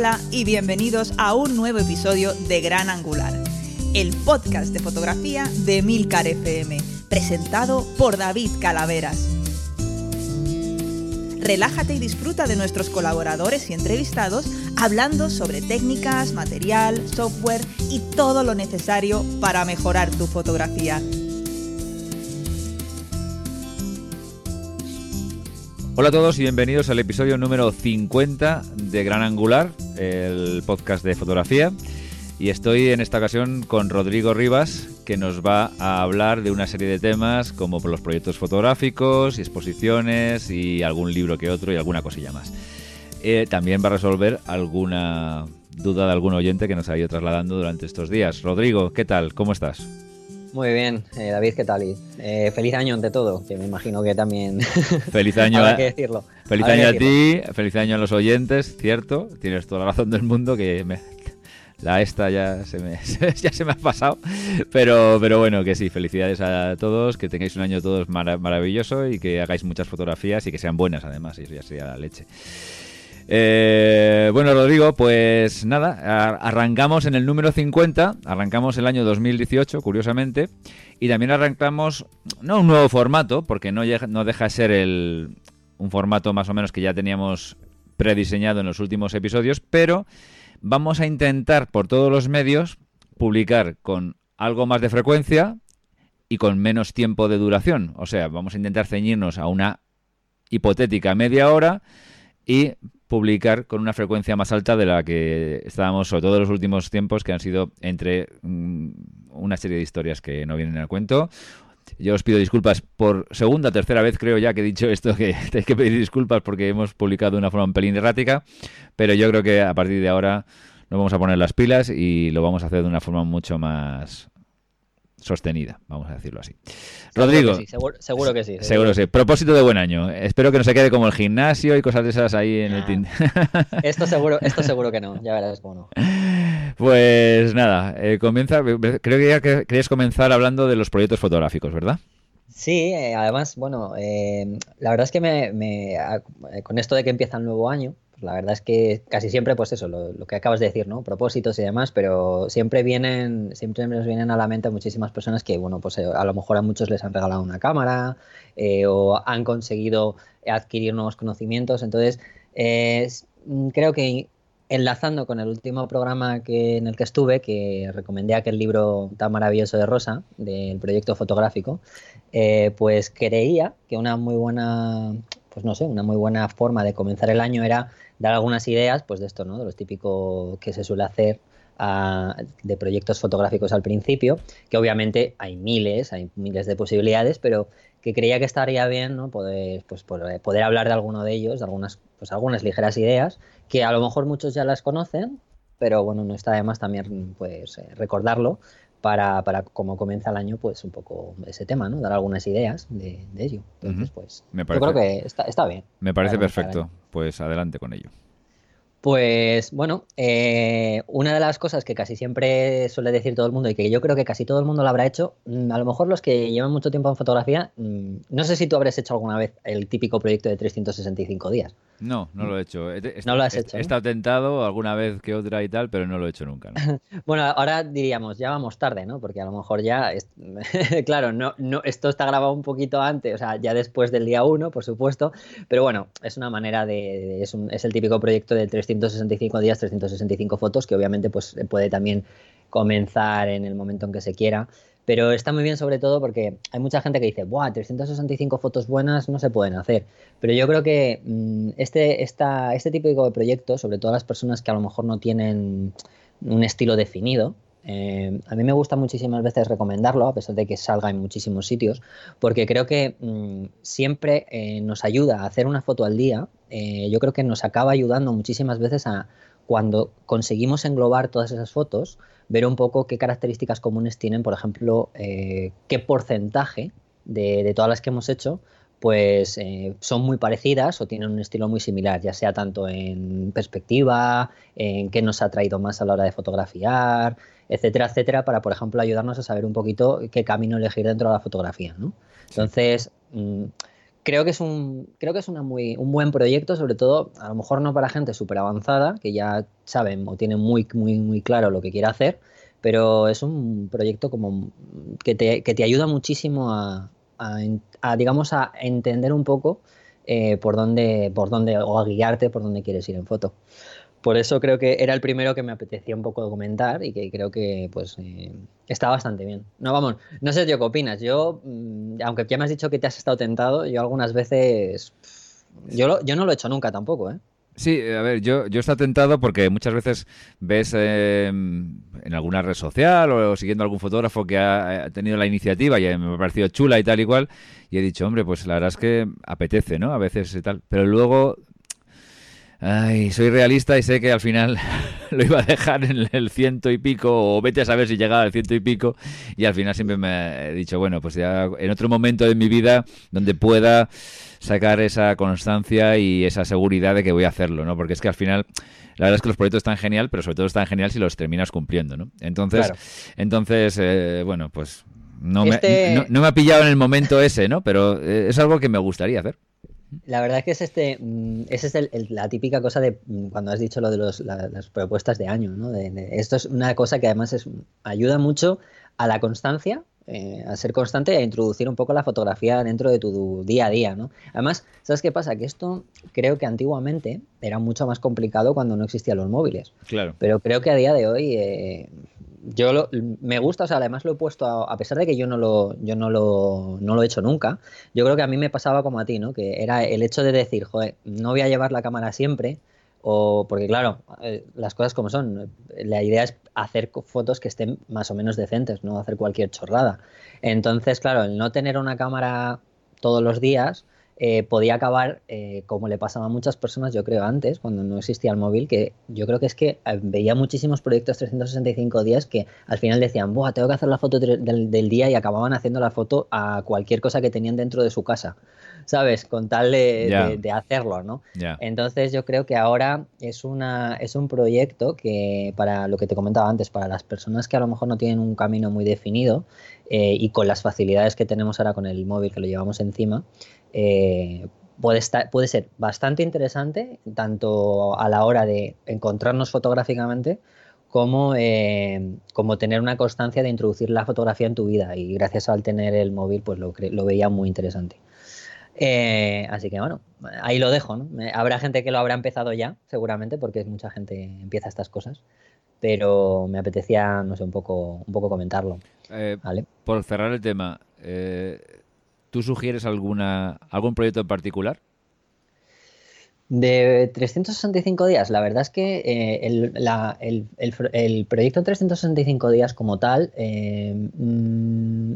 Hola y bienvenidos a un nuevo episodio de Gran Angular, el podcast de fotografía de Milcar FM, presentado por David Calaveras. Relájate y disfruta de nuestros colaboradores y entrevistados hablando sobre técnicas, material, software y todo lo necesario para mejorar tu fotografía. Hola a todos y bienvenidos al episodio número 50 de Gran Angular, el podcast de fotografía. Y estoy en esta ocasión con Rodrigo Rivas, que nos va a hablar de una serie de temas como los proyectos fotográficos y exposiciones y algún libro que otro y alguna cosilla más. Eh, también va a resolver alguna duda de algún oyente que nos ha ido trasladando durante estos días. Rodrigo, ¿qué tal? ¿Cómo estás? Muy bien, eh, David, ¿qué tal? Eh, feliz año ante todo, que me imagino que también. Feliz año, a... que decirlo. Feliz año a ti, feliz año a los oyentes, cierto. Tienes toda la razón del mundo que la esta ya se me ya se me ha pasado, pero pero bueno que sí. Felicidades a todos, que tengáis un año todos maravilloso y que hagáis muchas fotografías y que sean buenas además. Y eso ya sería la leche. Eh, bueno, Rodrigo, pues nada, arrancamos en el número 50, arrancamos el año 2018, curiosamente, y también arrancamos, no un nuevo formato, porque no, deja de ser el, un formato más o menos que ya teníamos prediseñado en los últimos episodios, pero vamos a intentar por todos los medios publicar con algo más de frecuencia y con menos tiempo de duración. O sea, vamos a intentar ceñirnos a una hipotética media hora y publicar con una frecuencia más alta de la que estábamos, sobre todo en los últimos tiempos, que han sido entre mm, una serie de historias que no vienen al cuento. Yo os pido disculpas por segunda, tercera vez creo ya que he dicho esto, que tenéis que pedir disculpas porque hemos publicado de una forma un pelín errática, pero yo creo que a partir de ahora nos vamos a poner las pilas y lo vamos a hacer de una forma mucho más, sostenida, vamos a decirlo así. Rodrigo. seguro, que sí. Seguro, sí. Propósito de buen año. Espero que no se quede como el gimnasio y cosas de esas ahí en el tin. esto seguro, esto seguro que no, ya verás cómo no. Pues nada, eh, comienza, creo que ya querías comenzar hablando de los proyectos fotográficos, ¿verdad? Sí, eh, además, bueno, eh, la verdad es que me, con esto de que empieza el nuevo año, la verdad es que casi siempre, pues eso, lo, que acabas de decir, ¿no? Propósitos y demás, pero siempre vienen, siempre nos vienen a la mente muchísimas personas que, bueno, pues eh, a lo mejor a muchos les han regalado una cámara eh, o han conseguido adquirir nuevos conocimientos. Entonces, creo que enlazando con el último programa que, en el que estuve, que recomendé aquel libro tan maravilloso de Rosa, del proyecto fotográfico, eh, pues creía que una muy buena, pues no sé, una muy buena forma de comenzar el año era dar algunas ideas, pues de esto, ¿no? De los típicos que se suele hacer de proyectos fotográficos al principio, que obviamente hay miles, hay miles de posibilidades, pero que creía que estaría bien ¿no? poder, pues, poder hablar de alguno de ellos, de algunas, pues, algunas ligeras ideas, que a lo mejor muchos ya las conocen, pero bueno, no está de más también pues, eh, recordarlo para, para como comienza el año, pues un poco ese tema, ¿no? Dar algunas ideas de, ello. Entonces, pues yo creo que está, está bien. Me parece perfecto. Pues adelante con ello. Pues bueno, eh, una de las cosas que casi siempre suele decir todo el mundo y que yo creo que casi todo el mundo lo habrá hecho, mm, a lo mejor los que llevan mucho tiempo en fotografía, mm, no sé si tú habrás hecho alguna vez el típico proyecto de 365 días. No, no lo he hecho. no lo has hecho. He, estado tentado alguna vez que otra y tal, pero no lo he hecho nunca. bueno, ahora diríamos, ya vamos tarde, ¿no? Porque a lo mejor ya, claro, no, no, esto está grabado un poquito antes, o sea, ya después del día 1, por supuesto, pero bueno, es una manera de, es, es, el típico proyecto de 365 días, 365 fotos, que obviamente pues puede también comenzar en el momento en que se quiera. Pero está muy bien sobre todo porque hay mucha gente que dice, ¡buah! 365 fotos buenas no se pueden hacer. Pero yo creo que mm, este, esta, este tipo de proyectos, sobre todo las personas que a lo mejor no tienen un estilo definido, eh, a mí me gusta muchísimas veces recomendarlo, a pesar de que salga en muchísimos sitios, porque creo que mm, siempre eh, nos ayuda a hacer una foto al día. Eh, yo creo que nos acaba ayudando muchísimas veces a cuando conseguimos englobar todas esas fotos, ver un poco qué características comunes tienen, por ejemplo, eh, qué porcentaje de, todas las que hemos hecho pues eh, son muy parecidas o tienen un estilo muy similar, ya sea tanto en perspectiva, en qué nos ha traído más a la hora de fotografiar, etcétera, etcétera, para, por ejemplo, ayudarnos a saber un poquito qué camino elegir dentro de la fotografía. ¿no? Entonces, mm, creo que es un creo que es una muy, un buen proyecto, sobre todo a lo mejor no para gente súper avanzada, que ya saben o tienen muy, muy, muy claro lo que quiere hacer, pero es un proyecto como que te, que te ayuda muchísimo a, a, digamos, a entender un poco eh, por dónde, por dónde, o a guiarte por dónde quieres ir en foto. Por eso creo que era el primero que me apetecía un poco comentar y que creo que pues eh, está bastante bien. No, vamos, no sé, tío, ¿qué opinas? Yo, mm, aunque ya me has dicho que te has estado tentado, yo algunas veces... Yo, yo no lo he hecho nunca tampoco, ¿eh? Sí, a ver, yo, yo he tentado porque muchas veces ves em, en alguna red social o, siguiendo algún fotógrafo que ha, tenido la iniciativa y me ha parecido chula y tal y cual, y he dicho, hombre, pues la verdad es que apetece, ¿no? A veces y tal. Pero luego Ay, soy realista y sé que al final lo iba a dejar en el ciento y pico, o vete a saber si llegaba al ciento y pico, y al final siempre me he dicho, bueno, pues ya en otro momento de mi vida donde pueda sacar esa constancia y esa seguridad de que voy a hacerlo, ¿no? Porque es que al final, la verdad es que los proyectos están genial, pero sobre todo están genial si los terminas cumpliendo, ¿no? Entonces, entonces eh, bueno, pues no, me, este no, me ha pillado en el momento ese, ¿no? Pero eh, es algo que me gustaría hacer. La verdad es que es este, mm, es la típica cosa de mm, cuando has dicho lo de las propuestas de año, ¿no? esto es una cosa que además es, ayuda mucho a la constancia, eh, a ser constante y a introducir un poco la fotografía dentro de tu día a día, ¿no? Además, ¿sabes qué pasa? Que esto creo que antiguamente era mucho más complicado cuando no existían los móviles. Claro. Pero creo que a día de hoy eh, yo me gusta, o sea, además lo he puesto, a, pesar de que yo no lo, yo no lo, no lo he hecho nunca, yo creo que a mí me pasaba como a ti, ¿no? Que era el hecho de decir, joder, no voy a llevar la cámara siempre, o porque claro, eh, las cosas como son, la idea es hacer fotos que estén más o menos decentes, no hacer cualquier chorrada. Entonces, claro, el no tener una cámara todos los días, eh, podía acabar eh, como le pasaba a muchas personas, yo creo, antes, cuando no existía el móvil, que yo creo que es que eh, veía muchísimos proyectos 365 días que al final decían, Buah, tengo que hacer la foto del, día y acababan haciendo la foto a cualquier cosa que tenían dentro de su casa, ¿sabes? Con tal de, hacerlo, ¿no? Entonces yo creo que ahora es, una, es un proyecto que, para lo que te comentaba antes, para las personas que a lo mejor no tienen un camino muy definido y con las facilidades que tenemos ahora con el móvil que lo llevamos encima, eh, puede, estar, puede ser bastante interesante, tanto a la hora de encontrarnos fotográficamente, como, eh, como tener una constancia de introducir la fotografía en tu vida. Y gracias al tener el móvil, pues lo, lo veía muy interesante. Eh, así que bueno, ahí lo dejo. ¿no? Habrá gente que lo habrá empezado ya, seguramente, porque mucha gente empieza estas cosas. Pero me apetecía, no sé, un poco, un poco comentarlo. Por cerrar el tema, ¿Tú sugieres alguna, algún proyecto en particular? De 365 días, la verdad es que eh, el, proyecto en 365 días como tal, eh, mm,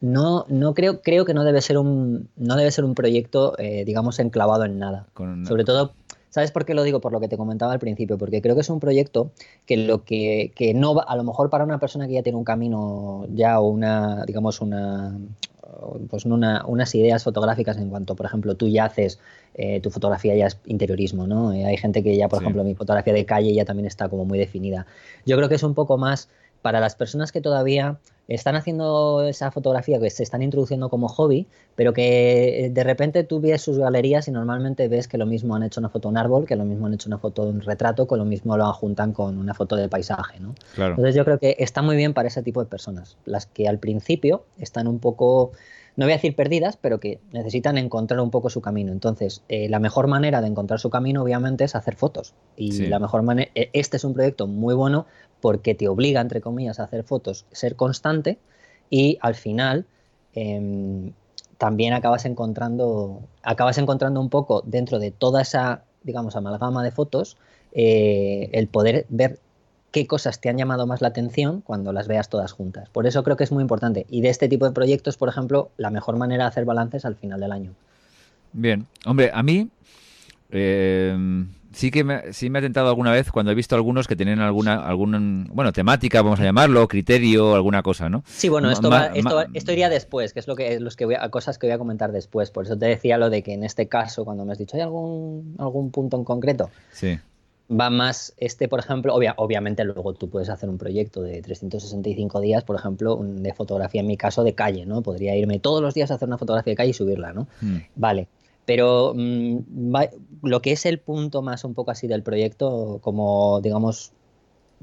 no, no creo, creo que no debe ser un, no debe ser un proyecto, eh, digamos, enclavado en nada. Sobre todo, ¿sabes por qué lo digo? Por lo que te comentaba al principio, porque creo que es un proyecto que lo que, que no va, a lo mejor para una persona que ya tiene un camino ya o una, digamos, una, pues unas ideas fotográficas en cuanto, por ejemplo, tú ya haces, eh, tu fotografía ya es interiorismo, ¿no? Eh, hay gente que ya, por ejemplo, mi fotografía de calle ya también está como muy definida. Yo creo que es un poco más para las personas que todavía están haciendo esa fotografía, que se están introduciendo como hobby, pero que eh, de repente tú ves sus galerías y normalmente ves que lo mismo han hecho una foto de un árbol, que lo mismo han hecho una foto de un retrato, que lo mismo lo juntan con una foto de paisaje, ¿no? Entonces yo creo que está muy bien para ese tipo de personas, las que al principio están un poco no voy a decir perdidas, pero que necesitan encontrar un poco su camino. Entonces, eh, la mejor manera de encontrar su camino, obviamente, es hacer fotos. Y la mejor manera, e, este es un proyecto muy bueno porque te obliga, entre comillas, a hacer fotos, ser constante y al final em, también acabas encontrando, acabas encontrando un poco dentro de toda esa, digamos, amalgama de fotos, eh, el poder ver qué cosas te han llamado más la atención cuando las veas todas juntas. Por eso creo que es muy importante. Y de este tipo de proyectos, por ejemplo, la mejor manera de hacer balances al final del año. Bien, hombre, a mí eh, sí que me, sí me ha tentado alguna vez cuando he visto algunos que tienen alguna, algún, bueno, temática, vamos a llamarlo, criterio, alguna cosa, ¿no? Sí, bueno, esto, esto, iría después, que es lo que, los que voy a, cosas que voy a comentar después. Por eso te decía lo de que en este caso, cuando me has dicho, ¿hay algún, algún punto en concreto? Sí. Va más, este, por ejemplo, obviamente luego tú puedes hacer un proyecto de 365 días, por ejemplo, de fotografía, en mi caso, de calle, ¿no? Podría irme todos los días a hacer una fotografía de calle y subirla, ¿no? Hmm. Vale. Pero mm, lo que es el punto más un poco así del proyecto, como digamos,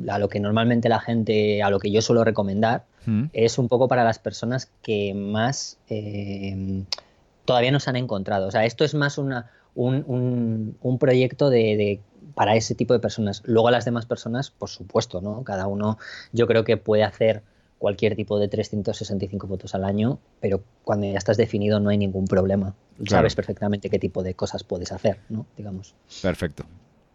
a lo que normalmente la gente, a lo que yo suelo recomendar, hmm. es un poco para las personas que más eh, todavía no se han encontrado. O sea, esto es más una, un, un, proyecto de para ese tipo de personas. Luego a las demás personas, por supuesto, ¿no? Cada uno yo creo que puede hacer cualquier tipo de 365 fotos al año, pero cuando ya estás definido no hay ningún problema. Sabes perfectamente qué tipo de cosas puedes hacer, ¿no? Digamos. Perfecto.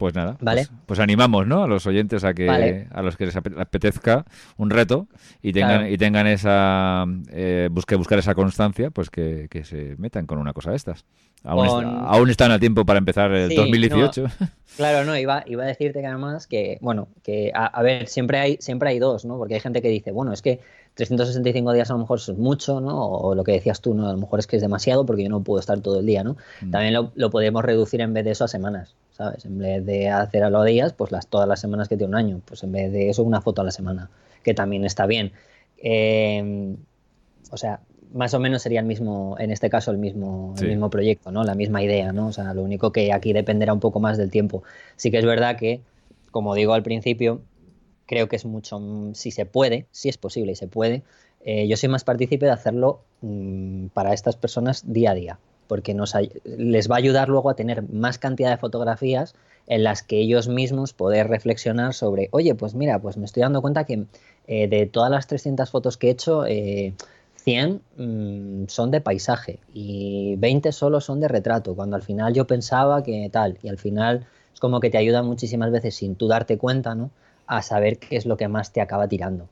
Pues nada, ¿Vale? pues, pues animamos ¿no? a los oyentes a que a los que les apetezca un reto y tengan y tengan esa eh, busque buscar esa constancia, pues que, se metan con una cosa de estas. Aún, están a tiempo para empezar el 2018. claro, no, iba, iba a decirte que además que, bueno, que a, ver, siempre hay, siempre hay dos, ¿no? Porque hay gente que dice, bueno, es que 365 días a lo mejor es mucho, ¿no? O lo que decías tú, ¿no? A lo mejor es que es demasiado porque yo no puedo estar todo el día, ¿no? Mm. También lo, lo, podemos reducir en vez de eso a semanas. En vez de hacer a los días, pues las, todas las semanas que tiene un año, pues en vez de eso una foto a la semana, que también está bien. Eh, o sea, más o menos sería el mismo, en este caso el mismo, el mismo proyecto, ¿no? La misma idea, ¿no? O sea, lo único que aquí dependerá un poco más del tiempo. Sí que es verdad que, como digo al principio, creo que es mucho, si se puede, si es posible y se puede, eh, yo soy más partícipe de hacerlo mm, para estas personas día a día porque les va a ayudar luego a tener más cantidad de fotografías en las que ellos mismos poder reflexionar sobre, oye, pues mira, pues me estoy dando cuenta que eh, de todas las 300 fotos que he hecho, 100 eh, mm, son de paisaje y 20 solo son de retrato, cuando al final yo pensaba que tal, y al final es como que te ayuda muchísimas veces sin tú darte cuenta, ¿no? A saber qué es lo que más te acaba tirando.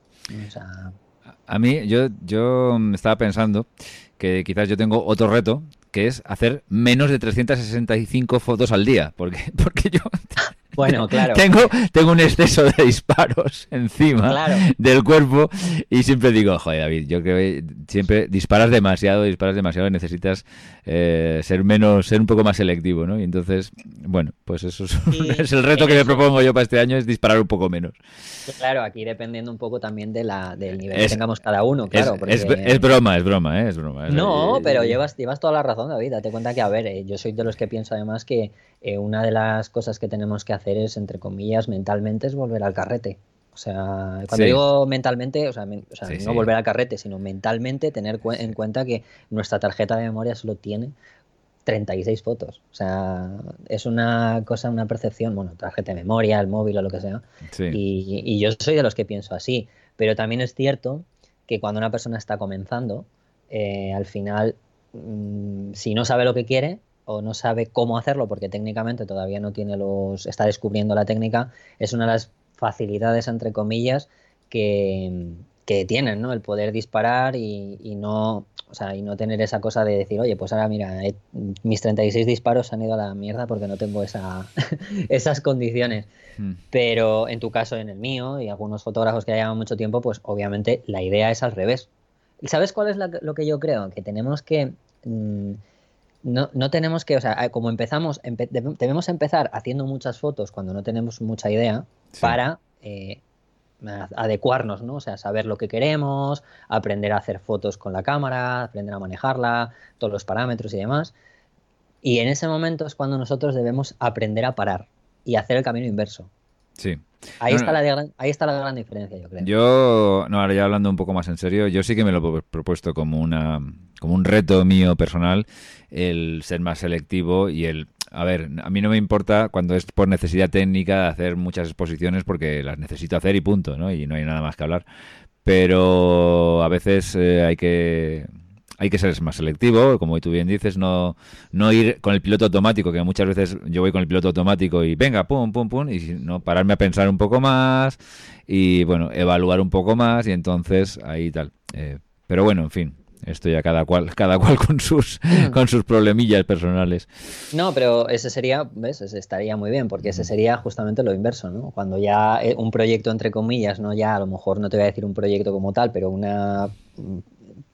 A mí, yo, yo estaba pensando que quizás yo tengo otro reto que es hacer menos de 365 fotos al día, porque, porque yo bueno, claro. tengo, tengo un exceso de disparos encima del cuerpo y siempre digo, joder David, yo creo que siempre disparas demasiado, disparas demasiado y necesitas eh, ser menos, ser un poco más selectivo, ¿no? Y entonces, bueno, pues eso es, el reto que me propongo yo para este año, es disparar un poco menos. Claro, aquí dependiendo un poco también de la, del nivel que tengamos cada uno, claro. Es, es, broma, es broma, ¿eh? es broma. no, pero llevas, llevas toda la razón, David. Date cuenta que, a ver, eh, yo soy de los que pienso además que eh, una de las cosas que tenemos que hacer es, entre comillas, mentalmente, es volver al carrete. O sea, cuando digo mentalmente, o sea, no volver al carrete, sino mentalmente tener en cuenta que nuestra tarjeta de memoria solo tiene 36 fotos. O sea, es una cosa, una percepción, bueno, tarjeta de memoria, el móvil o lo que sea. Y, yo soy de los que pienso así. Pero también es cierto que cuando una persona está comenzando, eh, al final, mm, si no sabe lo que quiere o no sabe cómo hacerlo, porque técnicamente todavía no tiene los. está descubriendo la técnica, es una de las facilidades, entre comillas, que, que tienen, ¿no? El poder disparar y, no, o sea, y no tener esa cosa de decir, oye, pues ahora mira, mis 36 disparos han ido a la mierda porque no tengo esa, esas condiciones. Hmm. Pero en tu caso, en el mío y algunos fotógrafos que llevan mucho tiempo, pues obviamente la idea es al revés. ¿Y sabes cuál es lo que yo creo? Que tenemos que... Mm, no, no, tenemos que, o sea, como empezamos, debemos empezar haciendo muchas fotos cuando no tenemos mucha idea para eh, adecuarnos, ¿no? O sea, saber lo que queremos, aprender a hacer fotos con la cámara, aprender a manejarla, todos los parámetros y demás. Y en ese momento es cuando nosotros debemos aprender a parar y hacer el camino inverso. Sí. Ahí, está la gran, ahí está la gran diferencia, yo creo. Yo, no, ahora ya hablando un poco más en serio, yo sí que me lo he propuesto como, una, como un reto mío personal el ser más selectivo y el a ver, a mí no me importa cuando es por necesidad técnica hacer muchas exposiciones porque las necesito hacer y punto, ¿no? Y no hay nada más que hablar. Pero a veces eh, hay que hay que ser más selectivo, como tú bien dices, no, no ir con el piloto automático, que muchas veces yo voy con el piloto automático y venga, pum, pum, pum, y no pararme a pensar un poco más y bueno, evaluar un poco más y entonces ahí tal. Eh, pero bueno, en fin, esto ya cada cual, cada cual con sus, mm. con sus problemillas personales. No, pero ese sería, ¿ves? Ese estaría muy bien, porque ese sería justamente lo inverso, ¿no? Cuando ya un proyecto, entre comillas, ¿no? Ya a lo mejor no te voy a decir un proyecto como tal, pero una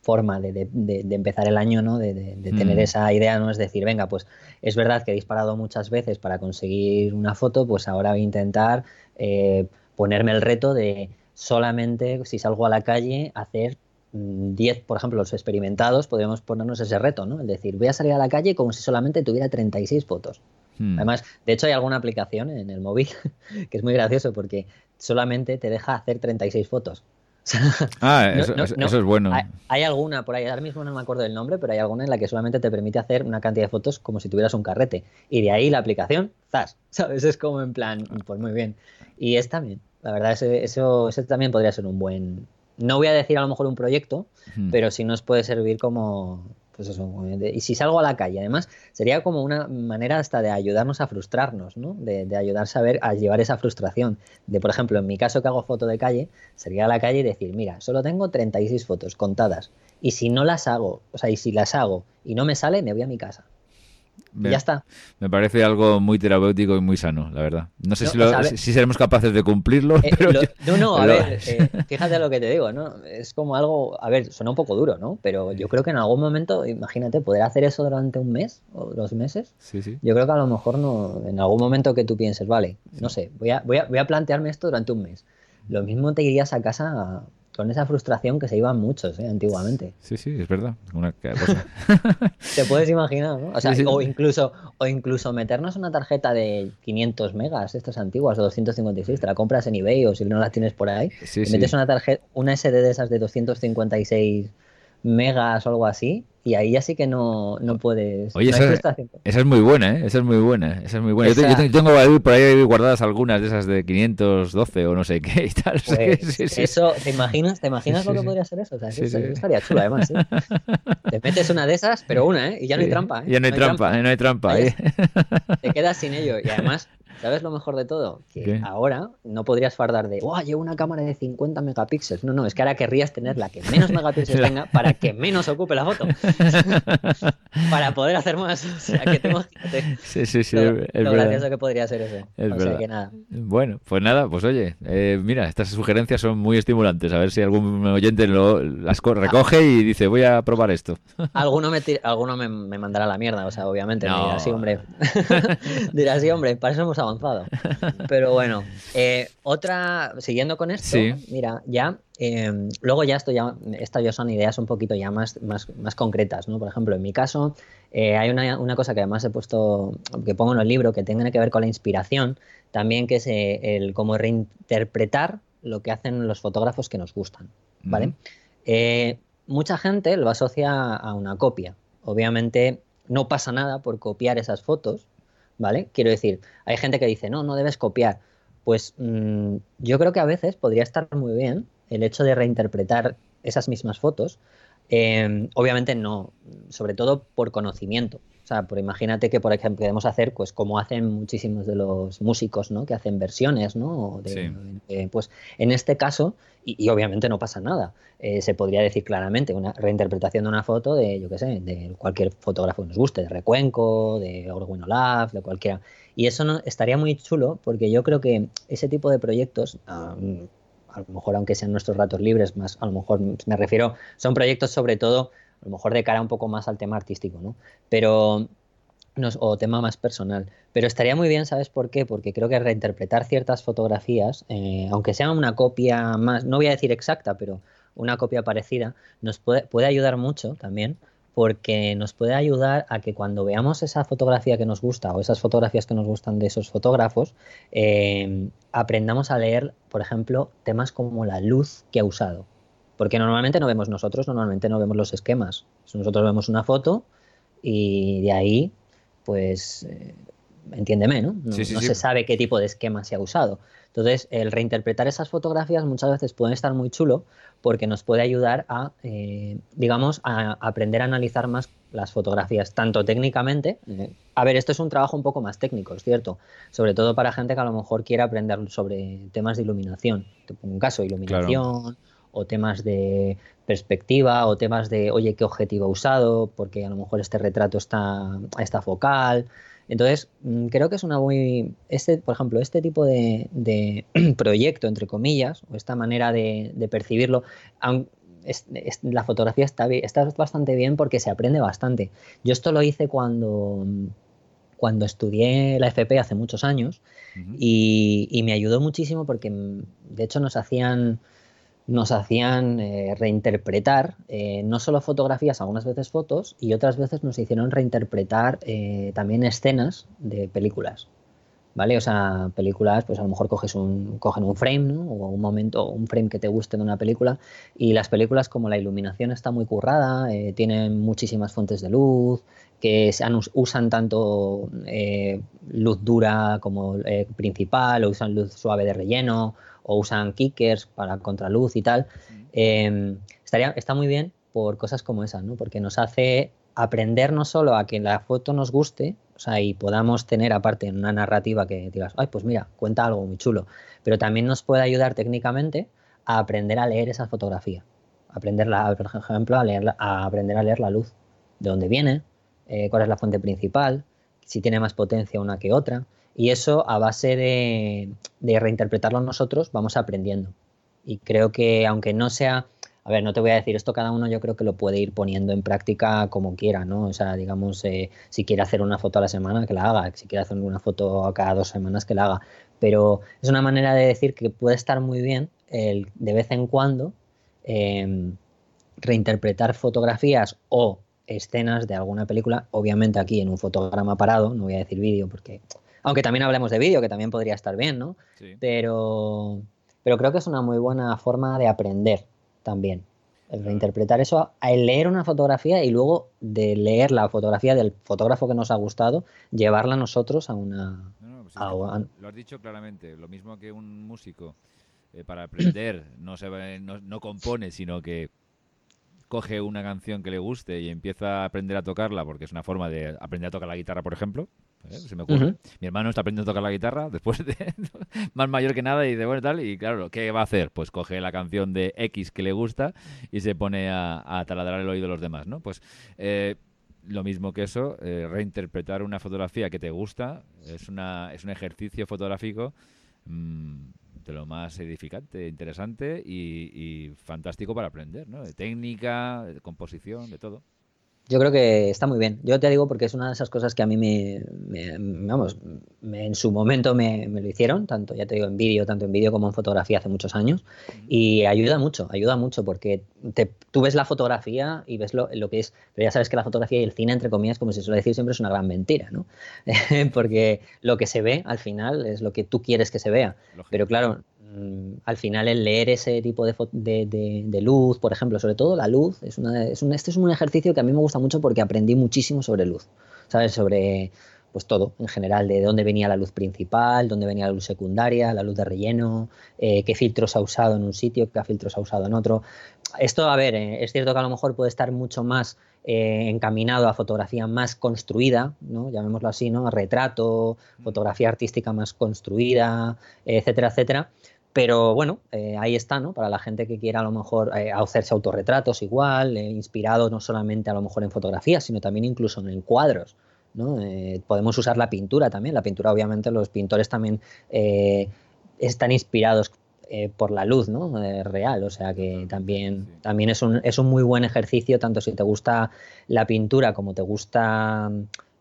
forma de, empezar el año, ¿no? De, tener mm. esa idea, ¿no? Es decir, venga, pues es verdad que he disparado muchas veces para conseguir una foto, pues ahora voy a intentar eh, ponerme el reto de solamente, si salgo a la calle, hacer 10, por ejemplo, los experimentados, podríamos ponernos ese reto, ¿no? Es decir, voy a salir a la calle como si solamente tuviera 36 fotos. Hmm. Además, de hecho, hay alguna aplicación en el móvil que es muy gracioso porque solamente te deja hacer 36 fotos. ah, eso, es bueno. Hay, alguna por ahí, ahora mismo no me acuerdo del nombre, pero hay alguna en la que solamente te permite hacer una cantidad de fotos como si tuvieras un carrete. Y de ahí la aplicación, ¡zas! ¿Sabes? Es como en plan, pues muy bien. Y es también, la verdad, eso, eso también podría ser un buen, no voy a decir a lo mejor un proyecto, pero sí nos puede servir como, pues eso, y si salgo a la calle, además, sería como una manera hasta de ayudarnos a frustrarnos, ¿no? De, de ayudar a saber, a llevar esa frustración. De, por ejemplo, en mi caso que hago foto de calle, sería a la calle y decir, mira, solo tengo 36 fotos contadas, y si no las hago, o sea, y si las hago y no me sale, me voy a mi casa ya está. Me parece algo muy terapéutico y muy sano, la verdad. No sé si, seremos capaces de cumplirlo, eh, pero... no, no, a ver, eh, fíjate lo que te digo, ¿no? Es como algo, a ver, suena un poco duro, ¿no? Pero yo creo que en algún momento, imagínate, poder hacer eso durante un mes o dos meses. Sí, sí. Yo creo que a lo mejor no, en algún momento que tú pienses, vale, no sé, voy a, voy, a, voy a plantearme esto durante un mes. Lo mismo te irías a casa con esa frustración que se iban muchos ¿eh? antiguamente. Sí, sí, es verdad. Te puedes imaginar, ¿no? O, sea, o, incluso, o incluso meternos una tarjeta de 500 megas, estas antiguas, o 256, te la compras en eBay o si no las tienes por ahí, metes una tarjeta, una SD de esas de 256 megas o algo así, y ahí ya sí que no, no puedes. Oye, esa, es muy buena, ¿eh? Esa es muy buena. Esa es muy buena. Yo, tengo por ahí guardadas algunas de esas de 512 o no sé qué y tal. Pues, eso, ¿te imaginas, ¿te imaginas lo que podría ser eso? O sea, eso, estaría chulo, además. ¿eh? Te metes una de esas, pero una, ¿eh? Y ya no hay trampa. ¿eh? Ya no hay, trampa, no hay trampa. ¿eh? Te quedas sin ello. Y además, ¿Sabes lo mejor de todo? Que ahora no podrías fardar de, ¡oh, llevo una cámara de 50 megapíxeles! No, no, es que ahora querrías tener la que menos megapíxeles tenga para que menos ocupe la foto. para poder hacer más. O sea, que tengo Sí, sí, sí. Lo, es lo gracioso que podría ser eso. o sea, que nada. Bueno, pues nada, pues oye, eh, mira, estas sugerencias son muy estimulantes. A ver si algún oyente lo, las recoge y dice, voy a probar esto. alguno me, alguno me, mandará la mierda, o sea, obviamente me dirá, sí, hombre. dirá, sí, hombre, para eso hemos avanzado. Pero bueno, eh, otra, siguiendo con esto, mira, ya, eh, luego ya esto ya, estas ya son ideas un poquito ya más, más, más concretas, ¿no? Por ejemplo, en mi caso, eh, hay una, una, cosa que además he puesto, que pongo en el libro, que tiene que ver con la inspiración, también que es el cómo reinterpretar lo que hacen los fotógrafos que nos gustan, ¿vale? mucha gente lo asocia a una copia. Obviamente no pasa nada por copiar esas fotos, ¿vale? Quiero decir, hay gente que dice, no, no debes copiar. Pues mm, yo creo que a veces podría estar muy bien el hecho de reinterpretar esas mismas fotos. Em, obviamente no, sobre todo por conocimiento. O sea, por imagínate que, por ejemplo, podemos hacer, pues como hacen muchísimos de los músicos, ¿no? Que hacen versiones, ¿no? pues en este caso, y, obviamente no pasa nada, eh, se podría decir claramente una reinterpretación de una foto de, yo qué sé, de cualquier fotógrafo que nos guste, de Recuenco, de Orwin Olaf, de cualquiera. Y eso no, estaría muy chulo porque yo creo que ese tipo de proyectos, a lo mejor aunque sean nuestros ratos libres, más a lo mejor me refiero, son proyectos sobre todo a lo mejor de cara un poco más al tema artístico, ¿no? Pero, o tema más personal. Pero estaría muy bien, ¿sabes por qué? Porque creo que reinterpretar ciertas fotografías, eh, aunque sea una copia más, no voy a decir exacta, pero una copia parecida, nos puede, puede ayudar mucho también porque nos puede ayudar a que cuando veamos esa fotografía que nos gusta o esas fotografías que nos gustan de esos fotógrafos, eh, aprendamos a leer, por ejemplo, temas como la luz que ha usado. Porque normalmente no vemos nosotros, normalmente no vemos los esquemas. Nosotros vemos una foto y de ahí, pues, eh, entiéndeme, ¿no? No, se sabe qué tipo de esquema se ha usado. Entonces, el reinterpretar esas fotografías muchas veces puede estar muy chulo porque nos puede ayudar a, eh, digamos, a aprender a analizar más las fotografías, tanto técnicamente. a ver, esto es un trabajo un poco más técnico, es cierto, sobre todo para gente que a lo mejor quiere aprender sobre temas de iluminación. Te pongo un caso, iluminación o temas de perspectiva o temas de, oye, qué objetivo he usado, porque a lo mejor este retrato está a esta focal. Entonces, mm, creo que es una muy, este, por ejemplo, este tipo de, proyecto, entre comillas, o esta manera de, percibirlo, la fotografía está, está bastante bien porque se aprende bastante. Yo esto lo hice cuando, cuando estudié la FP hace muchos años y, me ayudó muchísimo porque de hecho nos hacían nos hacían eh, reinterpretar eh, no solo fotografías, algunas veces fotos, y otras veces nos hicieron reinterpretar eh, también escenas de películas. ¿Vale? O sea, películas, pues a lo mejor coges un, cogen un frame, ¿no? O un momento, un frame que te guste de una película. Y las películas, como la iluminación está muy currada, tienen muchísimas fuentes de luz, que usan tanto luz dura como principal, o usan luz suave de relleno, o usan kickers para contraluz y tal, em, estaría, está muy bien por cosas como esas, ¿no? Porque nos hace aprender no solo a que la foto nos guste, o sea, y podamos tener aparte una narrativa que digas, ay, pues mira, cuenta algo muy chulo, pero también nos puede ayudar técnicamente a aprender a leer esa fotografía, aprender por ejemplo, a, leer, a aprender a leer la luz, de dónde viene, eh, cuál es la fuente principal, si tiene más potencia una que otra. Y eso a base de, reinterpretarlo nosotros vamos aprendiendo. Y creo que aunque no sea, a ver, no te voy a decir esto, cada uno yo creo que lo puede ir poniendo en práctica como quiera, ¿no? O sea, digamos, eh, si quiere hacer una foto a la semana, que la haga, si quiere hacer una foto a cada dos semanas, que la haga. Pero es una manera de decir que puede estar muy bien de vez en cuando em, reinterpretar fotografías o escenas de alguna película, obviamente aquí en un fotograma parado, no voy a decir vídeo porque aunque también hablemos de vídeo, que también podría estar bien, ¿no? Pero, pero creo que es una muy buena forma de aprender también. El reinterpretar eso, el leer una fotografía y luego de leer la fotografía del fotógrafo que nos ha gustado, llevarla nosotros a una... Pues lo has dicho claramente, lo mismo que un músico eh, para aprender no, se, no, no compone, sino que coge una canción que le guste y empieza a aprender a tocarla, porque es una forma de aprender a tocar la guitarra, por ejemplo, ¿eh? se me ocurre. Mi hermano está aprendiendo a tocar la guitarra después de más mayor que nada y de bueno tal y claro, ¿qué va a hacer? Pues coge la canción de X que le gusta y se pone a, taladrar el oído de los demás, ¿no? Pues eh, lo mismo que eso, eh, reinterpretar una fotografía que te gusta es una es un ejercicio fotográfico mm, de lo más edificante, interesante y, y fantástico para aprender, ¿no? De técnica, de composición, de todo. Yo creo que está muy bien. Yo te digo porque es una de esas cosas que a mí me, vamos, en su momento me, lo hicieron, tanto, ya te digo, en vídeo, tanto en vídeo como en fotografía hace muchos años. Y ayuda mucho, ayuda mucho porque te, tú ves la fotografía y ves lo, lo, que es, pero ya sabes que la fotografía y el cine, entre comillas, como se suele decir, siempre es una gran mentira, ¿no? porque lo que se ve al final es lo que tú quieres que se vea. Pero claro, al final el leer ese tipo de, de, luz, por ejemplo, sobre todo la luz, es, una, es un, este es un ejercicio que a mí me gusta mucho porque aprendí muchísimo sobre luz, ¿sabes? Sobre pues todo en general, de dónde venía la luz principal, dónde venía la luz secundaria, la luz de relleno, eh, qué filtros ha usado en un sitio, qué filtros ha usado en otro. Esto, a ver, eh, es cierto que a lo mejor puede estar mucho más eh, encaminado a fotografía más construida, ¿no? llamémoslo así, ¿no? retrato, fotografía artística más construida, etcétera, etcétera. Pero bueno, eh, ahí está, ¿no? Para la gente que quiera a lo mejor eh, hacerse autorretratos igual, eh, inspirado no solamente a lo mejor en fotografías, sino también incluso en cuadros. ¿no? podemos usar la pintura también. La pintura, obviamente, los pintores también están inspirados por la luz ¿no? real. O sea que también, también es, un, es un muy buen ejercicio, tanto si te gusta la pintura como te gusta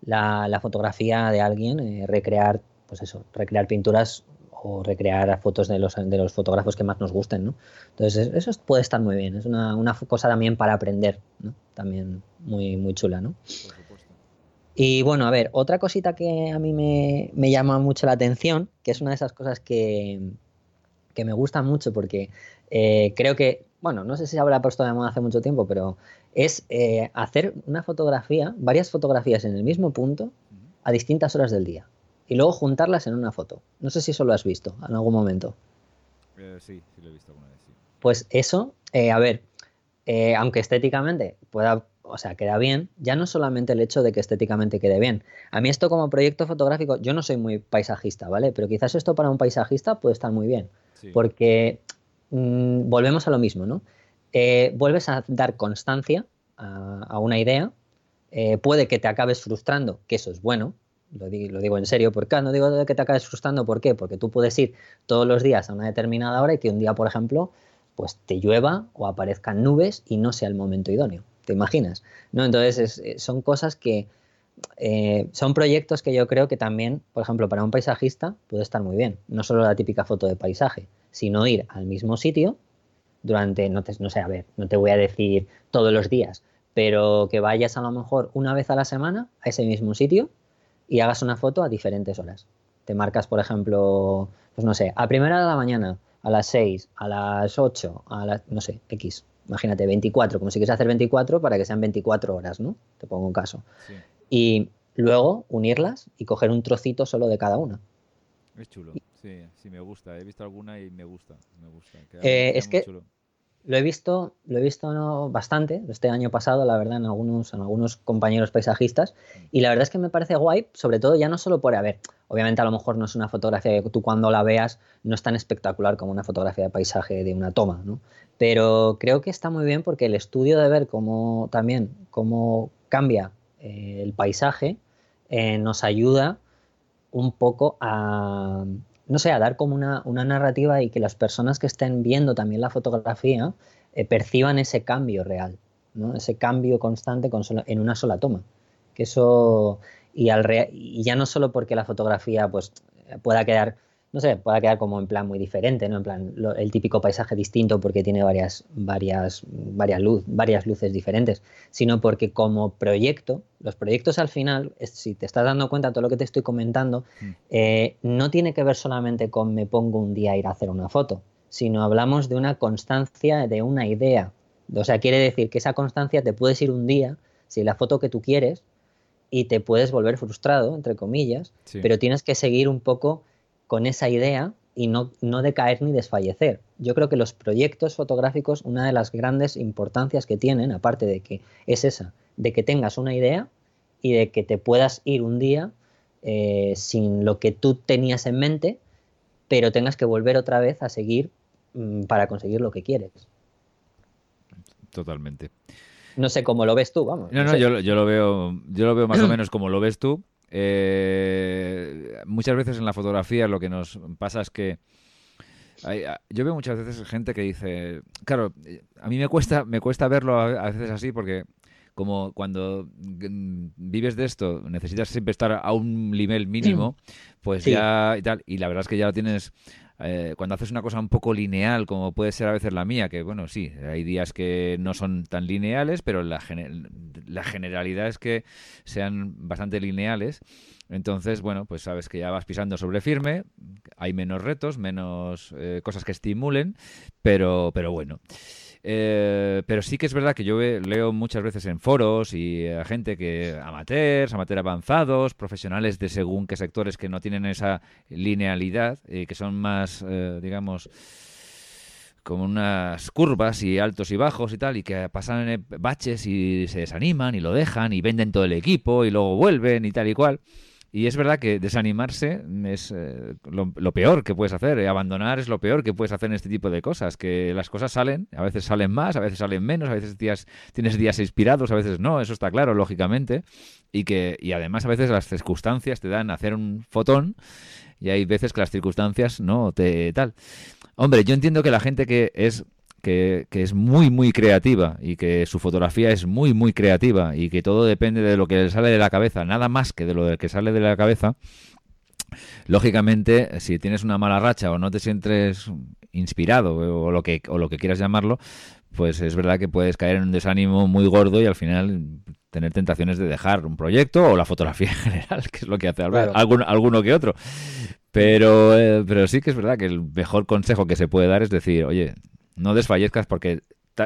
la, la fotografía de alguien, recrear, pues eso, recrear pinturas o recrear fotos de los, de los fotógrafos que más nos gusten, ¿no? Entonces eso puede estar muy bien, es una, una cosa también para aprender, ¿no? También muy, muy chula, ¿no? Y bueno, a ver, otra cosita que a mí me, me, llama mucho la atención, que es una de esas cosas que, que me gusta mucho porque eh, creo que, bueno, no sé si habrá puesto de moda hace mucho tiempo, pero es eh, hacer una fotografía, varias fotografías en el mismo punto a distintas horas del día y luego juntarlas en una foto. No sé si eso lo has visto en algún momento. Eh, sí, sí lo he visto alguna vez. Pues eso, eh, a ver, eh, aunque estéticamente pueda, o sea, queda bien, ya no solamente el hecho de que estéticamente quede bien. A mí esto como proyecto fotográfico, yo no soy muy paisajista, ¿vale? Pero quizás esto para un paisajista puede estar muy bien, porque mm, volvemos a lo mismo, ¿no? vuelves a dar constancia a, a una idea, puede que te acabes frustrando, que eso es bueno, lo digo, en serio, ¿por qué? No digo que te acabes frustrando, ¿por qué? Porque tú puedes ir todos los días a una determinada hora y que un día, por ejemplo, pues te llueva o aparezcan nubes y no sea el momento idóneo. ¿Te imaginas? ¿No? Entonces eh, son cosas que eh, son proyectos que yo creo que también, por ejemplo, para un paisajista puede estar muy bien. No solo la típica foto de paisaje, sino ir al mismo sitio durante, no, no sé, a ver, no te voy a decir todos los días, pero que vayas a lo mejor una vez a la semana a ese mismo sitio y hagas una foto a diferentes horas. Te marcas, por ejemplo, pues no sé, a primera de la mañana, a las 6, a las 8, a las, no sé, X. Imagínate, 24, como si quieres hacer 24 para que sean 24 horas, ¿no? Te pongo un caso. Y luego unirlas y coger un trocito solo de cada una. Es chulo, sí, sí, me gusta. He visto alguna y me gusta, me gusta. Eh, es que lo he visto, lo he visto bastante este año pasado, la verdad, en algunos, en algunos compañeros paisajistas. Y la verdad es que me parece guay, sobre todo ya no solo por, a ver, obviamente a lo mejor no es una fotografía que tú cuando la veas no es tan espectacular como una fotografía de paisaje de una toma, ¿no? Pero creo que está muy bien porque el estudio de ver cómo también cómo cambia eh, el paisaje eh, nos ayuda un poco a, no sé, a dar como una, narrativa y que las personas que estén viendo también la fotografía eh, perciban ese cambio real, ¿no? ese cambio constante en una sola toma. Que eso, y, al y ya no solo porque la fotografía pues, pueda quedar no sé, pueda quedar como en plan muy diferente, ¿no? En plan, el típico paisaje distinto porque tiene varias, varias, varias, luz, varias luces diferentes, sino porque como proyecto, los proyectos al final, si te estás dando cuenta de todo lo que te estoy comentando, mm. eh, no tiene que ver solamente con me pongo un día a ir a hacer una foto, sino hablamos de una constancia, de una idea. O sea, quiere decir que esa constancia te puedes ir un día, si la foto que tú quieres, y te puedes volver frustrado, entre comillas, pero tienes que seguir un poco con esa idea y no, no decaer ni desfallecer. Yo creo que los proyectos fotográficos, una de las grandes importancias que tienen, aparte de que es esa, de que tengas una idea y de que te puedas ir un día eh, sin lo que tú tenías en mente, pero tengas que volver otra vez a seguir mm, para conseguir lo que quieres. Totalmente. No sé cómo lo ves tú, vamos. No, no, yo, yo, lo veo, yo lo veo más o menos como lo ves tú. Eh, muchas veces en la fotografía lo que nos pasa es que yo veo muchas veces gente que dice, claro, a mí me cuesta, me cuesta verlo a, veces así porque como cuando vives de esto necesitas siempre estar a un nivel mínimo, pues ya y tal, y la verdad es que ya lo tienes eh, cuando haces una cosa un poco lineal, como puede ser a veces la mía, que bueno, sí, hay días que no son tan lineales, pero la, la generalidad es que sean bastante lineales. Entonces, bueno, pues sabes que ya vas pisando sobre firme, hay menos retos, menos eh, cosas que estimulen, pero, pero bueno. Eh, pero sí que es verdad que yo leo muchas veces en foros y a gente que amateurs, amateurs avanzados, profesionales de según qué sectores que no tienen esa linealidad, y que son más, eh, digamos, como unas curvas y altos y bajos y tal, y que pasan baches y se desaniman y lo dejan y venden todo el equipo y luego vuelven y tal y cual. Y es verdad que desanimarse es eh, lo, peor que puedes hacer. Eh, abandonar es lo peor que puedes hacer en este tipo de cosas. Que las cosas salen, a veces salen más, a veces salen menos, a veces días, tienes días inspirados, a veces no. Eso está claro, lógicamente. Y que y además a veces las circunstancias te dan a hacer un fotón y hay veces que las circunstancias no te tal. Hombre, yo entiendo que la gente que es que, es muy, muy creativa y que su fotografía es muy, muy creativa y que todo depende de lo que le sale de la cabeza, nada más que de lo que sale de la cabeza, lógicamente, si tienes una mala racha o no te sientes inspirado o lo que, o lo que quieras llamarlo, pues es verdad que puedes caer en un desánimo muy gordo y al final tener tentaciones de dejar un proyecto o la fotografía en general, que es lo que hace alguno, alguno que otro. Pero, eh, pero sí que es verdad que el mejor consejo que se puede dar es decir, oye, no desfallezcas porque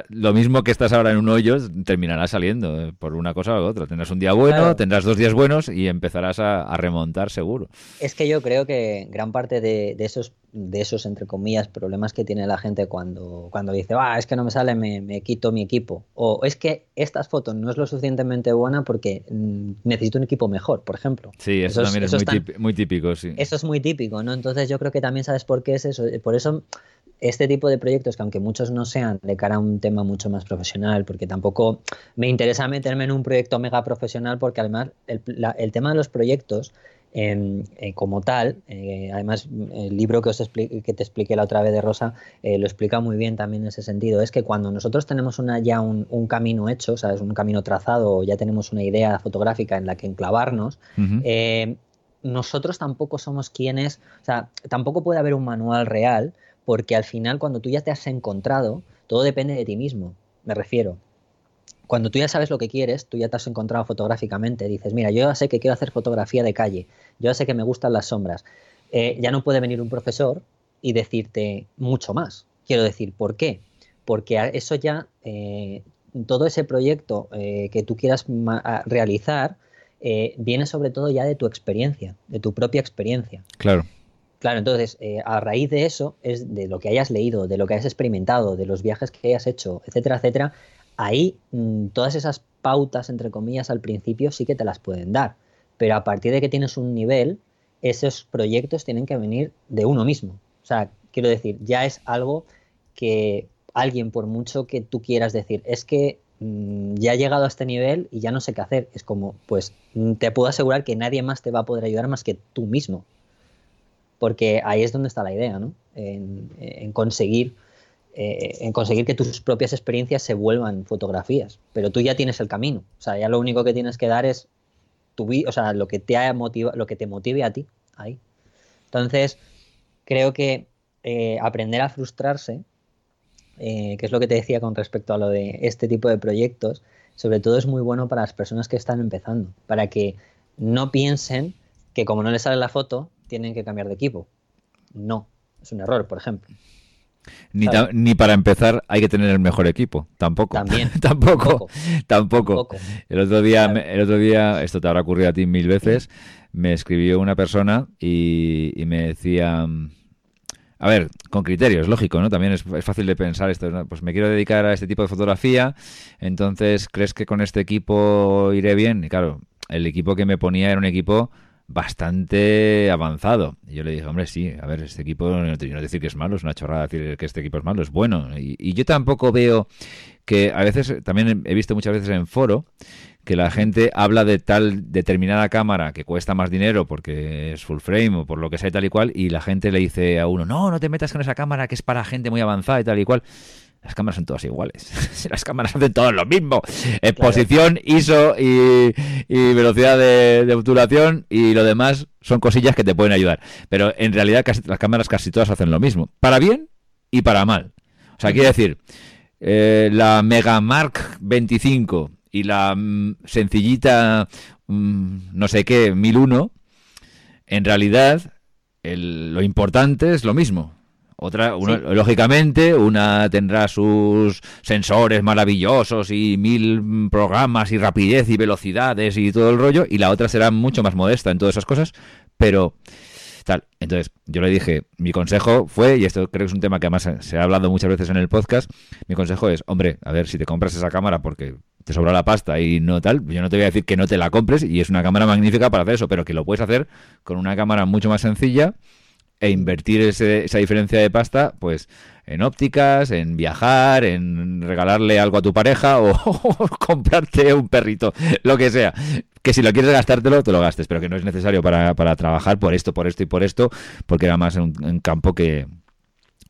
lo mismo que estás ahora en un hoyo terminará saliendo eh, por una cosa u otra. Tendrás un día bueno, tendrás dos días buenos y empezararás a, remontar seguro. Es que yo creo que gran parte de, esos, de esos, entre comillas, problemas que tiene la gente cuando, cuando dice, ah, es que no me sale, me, quito mi equipo. O es que estas fotos no es lo suficientemente buena porque mm, necesito un equipo mejor, por ejemplo. Sí, eso, también es, muy, típico, sí. Eso es muy típico, ¿no? Entonces yo creo que también sabes por qué es eso. Por eso este tipo de proyectos, que aunque muchos no sean de cara a un tema mucho más profesional, porque tampoco me interesa meterme en un proyecto mega profesional, porque además el, tema de los proyectos como tal, eh, además el libro que, os que te expliqué la otra vez de Rosa eh, lo explica muy bien también en ese sentido, es que cuando nosotros tenemos una, ya un, camino hecho, ¿sabes? un camino trazado, ya tenemos una idea fotográfica en la que enclavarnos, eh, nosotros tampoco somos quienes, o sea, tampoco puede haber un manual real, porque al final cuando tú ya te has encontrado, todo depende de ti mismo, me refiero cuando tú ya sabes lo que quieres, tú ya te has encontrado fotográficamente, dices, mira, yo ya sé que quiero hacer fotografía de calle, yo ya sé que me gustan las sombras, eh, ya no puede venir un profesor y decirte mucho más. Quiero decir, ¿por qué? Porque eso ya, eh, todo ese proyecto eh, que tú quieras realizar, viene sobre todo ya de tu experiencia, de tu propia experiencia. Claro. Claro, entonces, a raíz de eso, es de lo que hayas leído, de lo que hayas experimentado, de los viajes que hayas hecho, etcétera, etcétera, ahí mm, todas esas pautas, entre comillas, al principio sí que te las pueden dar. Pero a partir de que tienes un nivel, esos proyectos tienen que venir de uno mismo. O sea, quiero decir, ya es algo que alguien, por mucho que tú quieras decir, es que mm, ya he llegado a este nivel y ya no sé qué hacer. Es como, pues mm, te puedo asegurar que nadie más te va a poder ayudar más que tú mismo. Porque ahí es donde está la idea, ¿no? en conseguir eh, en conseguir que tus propias experiencias se vuelvan fotografías. Pero tú ya tienes el camino. O sea, ya lo único que tienes que dar es tu o sea, lo que te motiva, lo que te motive a ti ahí. Entonces, creo que eh, aprender a frustrarse, eh, que es lo que te decía con respecto a lo de este tipo de proyectos, sobre todo es muy bueno para las personas que están empezando, para que no piensen que como no les sale la foto, tienen que cambiar de equipo. No, es un error, por ejemplo. Ni, para empezar hay que tener el mejor equipo, tampoco. También. tampoco, tampoco. El otro día, el otro día, esto te habrá ocurrido a ti mil veces, me escribió una persona y, me decía, a ver, con criterios, lógico, ¿no? También es, fácil de pensar esto, pues me quiero dedicar a este tipo de fotografía, entonces, ¿crees que con este equipo iré bien? Y claro, el equipo que me ponía era un equipo bastante avanzado. Y yo le dije, hombre, sí, a ver, este equipo, no, decir que es malo, es una chorrada decir que este equipo es malo, es bueno. Y, yo tampoco veo que a veces, también he visto muchas veces en foro, que la gente habla de tal determinada cámara que cuesta más dinero porque es full frame o por lo que sea y tal y cual, y la gente le dice a uno, no, no te metas con esa cámara que es para gente muy avanzada y tal y cual. Las cámaras son todas iguales. Las cámaras hacen todo lo mismo. Exposición, ISO y, velocidad de, obturación y lo demás son cosillas que te pueden ayudar. Pero en realidad las cámaras casi todas hacen lo mismo. Para bien y para mal. O sea, quiere decir, eh, la Mega Mark 25 y la mm, sencillita mm, no sé qué 1001, en realidad lo importante es lo mismo. Otra, lógicamente, una tendrá sus sensores maravillosos y mil programas y rapidez y velocidades y todo el rollo, y la otra será mucho más modesta en todas esas cosas, pero tal. Entonces, yo le dije, mi consejo fue, y esto creo que es un tema que además se ha hablado muchas veces en el podcast, mi consejo es, hombre, a ver, si te compras esa cámara porque te sobra la pasta y no tal, yo no te voy a decir que no te la compres y es una cámara magnífica para hacer eso, pero que lo puedes hacer con una cámara mucho más sencilla e invertir esa diferencia de pasta, pues en ópticas, en viajar, en regalarle algo a tu pareja o, comprarte un perrito, lo que sea. Que si lo quieres gastártelo, te lo gastes, pero que no es necesario para, para trabajar por esto, por esto y por esto, porque era más en un campo que,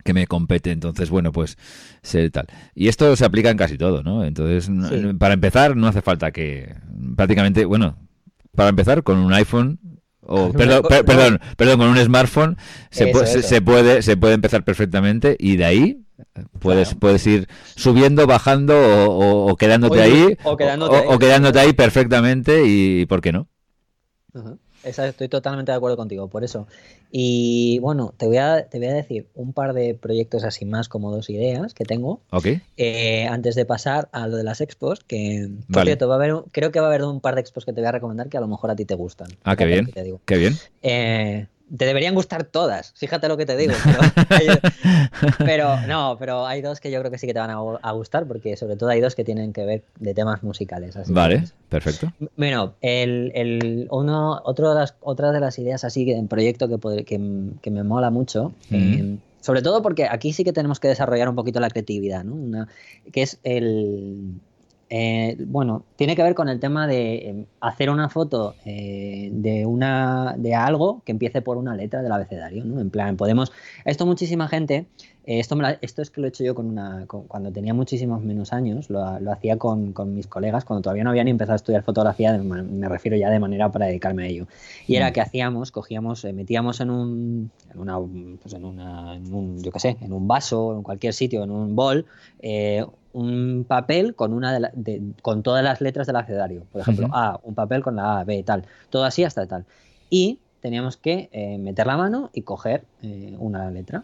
que me compete. Entonces, bueno, pues sé tal. Y esto se aplica en casi todo, ¿no? Entonces, para empezar, no hace falta que prácticamente, bueno, para empezar, con un iPhone o, perdón, perdón, perdón, con un smartphone se, se, puede, se puede empezar perfectamente y de ahí puedes, puedes ir subiendo, bajando o, quedándote ahí. O quedándote, ahí. perfectamente y ¿por qué no? Estoy totalmente de acuerdo contigo, por eso. Y bueno, te voy a, te voy a decir un par de proyectos así más como dos ideas que tengo. Ok. Eh, antes de pasar a lo de las expos, que va a haber, creo que va a haber un par de expos que te voy a recomendar que a lo mejor a ti te gustan. Ah, qué bien. Qué bien. Eh, te deberían gustar todas, fíjate lo que te digo. Pero, no, pero hay dos que yo creo que sí que te van a, gustar, porque sobre todo hay dos que tienen que ver de temas musicales. vale, perfecto. Bueno, el, el, uno, otro de las, otra de las ideas así en proyecto que, que, me mola mucho, eh, sobre todo porque aquí sí que tenemos que desarrollar un poquito la creatividad, ¿no? Una, que es el, Eh, bueno, tiene que ver con el tema de em, hacer una foto eh, de una de algo que empiece por una letra del abecedario, ¿no? En plan, podemos. Esto muchísima gente. eh, esto, me la- esto es que lo he hecho yo con una, con- cuando tenía muchísimos menos años, lo, lo hacía con, con mis colegas, cuando todavía no había ni empezado a estudiar fotografía, de me refiero ya de manera para dedicarme a ello. Y era Mm. que hacíamos, cogíamos, eh, metíamos en un, en una, pues en una, en un, yo qué sé, en un vaso, en cualquier sitio, en un bol, eh, un papel con una de la- de- con todas las letras del abecedario. Por ejemplo. A, un papel con la A, B, tal. Todo así hasta tal. Y teníamos que eh, meter la mano y coger eh, una letra.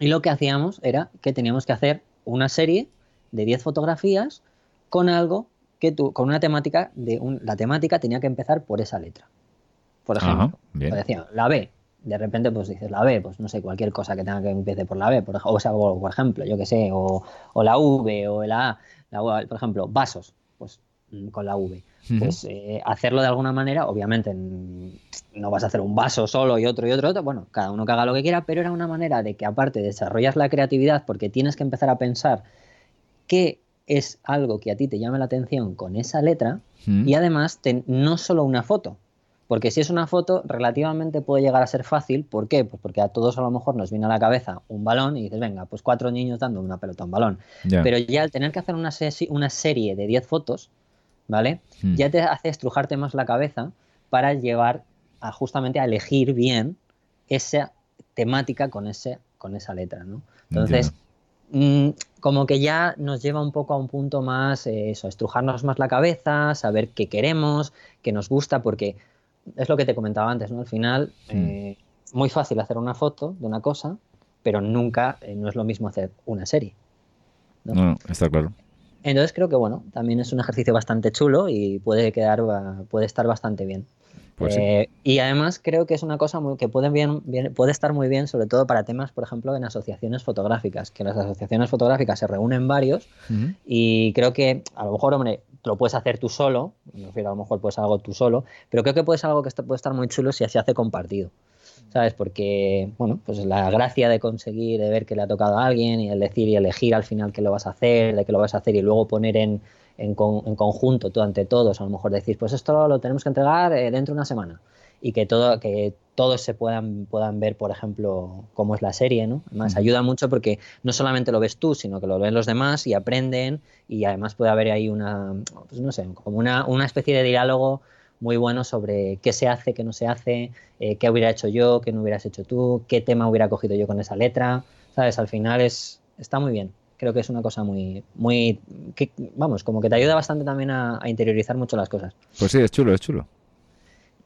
Y lo que hacíamos era que teníamos que hacer una serie de 10 fotografías con algo que tú, con una temática de un- la temática tenía que empezar por esa letra. Por ejemplo, decía, la B. De repente, pues dices la B, pues no sé, cualquier cosa que tenga que empiece por la B, por, o, sea, por ejemplo, yo que sé, o, o la V, o la A, la por ejemplo, vasos, pues mm, con la V. Pues eh, hacerlo de alguna manera, obviamente no vas a hacer un vaso solo y otro y otro, otro, bueno, cada uno que haga lo que quiera, pero era una manera de que aparte desarrollas la creatividad porque tienes que empezar a pensar qué es algo que a ti te llame la atención con esa letra y además te- no solo una foto. Porque si es una foto, relativamente puede llegar a ser fácil. ¿Por qué? Pues porque a todos a lo mejor nos viene a la cabeza un balón y dices, venga, pues cuatro niños dando una pelota a un balón. Pero ya al tener que hacer una, serie de 10 fotos, ¿vale? Mm. Ya te hace estrujarte más la cabeza para llevar a justamente a elegir bien esa temática con, ese, con esa letra, ¿no? Entonces, mm, como que ya nos lleva un poco a un punto más, eh, eso, estrujarnos más la cabeza, saber qué queremos, qué nos gusta, porque es lo que te comentaba antes, ¿no? Al final, Mm. eh, muy fácil hacer una foto de una cosa, pero nunca, eh, no es lo mismo hacer una serie. ¿no? No, no, está claro. Entonces creo que bueno, también es un ejercicio bastante chulo y puede quedar, puede estar bastante bien. Pues sí. Eh, Y además creo que es una cosa muy, que puede, bien, bien- puede estar muy bien, sobre todo para temas, por ejemplo, en asociaciones fotográficas, que las asociaciones fotográficas se reúnen varios y creo que a lo mejor, hombre, lo puedes hacer tú solo, me refiero a lo mejor puedes algo tú solo, pero creo que puede ser algo que puede estar muy chulo si se hace compartido. ¿Sabes? Porque, bueno, pues la gracia de conseguir, de ver que le ha tocado a alguien y el decir y elegir al final qué lo vas a hacer, de qué lo vas a hacer y luego poner en, en, con- en conjunto todo ante todos, a lo mejor decir, pues esto lo, tenemos que entregar eh, dentro de una semana y que todo que todos se puedan puedan ver por ejemplo cómo es la serie no además ayuda mucho porque no solamente lo ves tú sino que lo ven los demás y aprenden y además puede haber ahí una pues no sé como una, una especie de diálogo muy bueno sobre qué se hace qué no se hace eh, qué hubiera hecho yo qué no hubieras hecho tú qué tema hubiera cogido yo con esa letra sabes al final es está muy bien creo que es una cosa muy muy que, vamos como que te ayuda bastante también a- a interiorizar mucho las cosas Pues sí, es chulo, es chulo.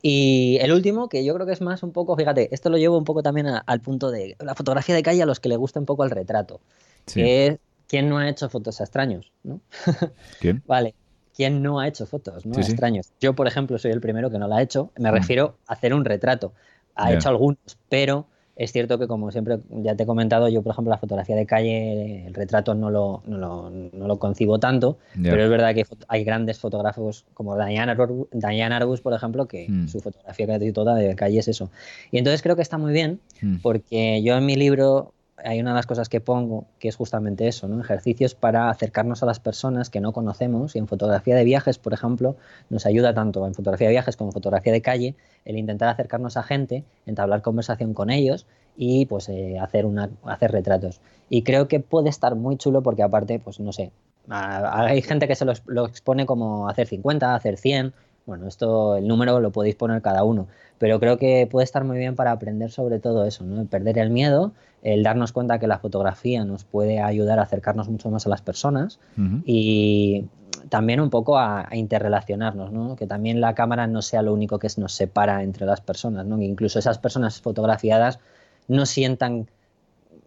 y el último, que yo creo que es más un poco, fíjate, esto lo llevo un poco también a- al punto de la fotografía de calle a los que le gusta un poco el retrato, Sí. que es quién no ha hecho fotos a extraños, ¿no? ¿Quién? Vale, ¿quién no ha hecho fotos ¿no? Sí, a sí. extraños? Yo, por ejemplo, soy el primero que no la ha hecho, me Mm. refiero a hacer un retrato. Ha hecho algunos, pero es cierto que como siempre ya te he comentado, yo, por ejemplo, la fotografía de calle, el retrato no lo, no lo, no lo concibo tanto, pero es verdad que hay grandes fotógrafos como Diane Arbus, Diane Arbus, por ejemplo, que Mm. su fotografía casi toda de calle es eso. Y entonces creo que está muy bien Mm. porque yo en mi libro hay una de las cosas que pongo que es justamente eso, ¿no? Ejercicios para acercarnos a las personas que no conocemos y en fotografía de viajes, por ejemplo, nos ayuda tanto en fotografía de viajes como en fotografía de calle el intentar acercarnos a gente, entablar conversación con ellos y pues eh, hacer una hacer retratos. Y creo que puede estar muy chulo porque aparte, pues no sé, hay gente que se lo, lo expone como hacer 50, hacer 100, bueno, esto, el número lo podéis poner cada uno, pero creo que puede estar muy bien para aprender sobre todo eso, ¿no? El perder el miedo, el darnos cuenta que la fotografía nos puede ayudar a acercarnos mucho más a las personas y también un poco a, a interrelacionarnos, ¿no? Que también la cámara no sea lo único que nos separa entre las personas, ¿no? Que incluso esas personas fotografiadas no sientan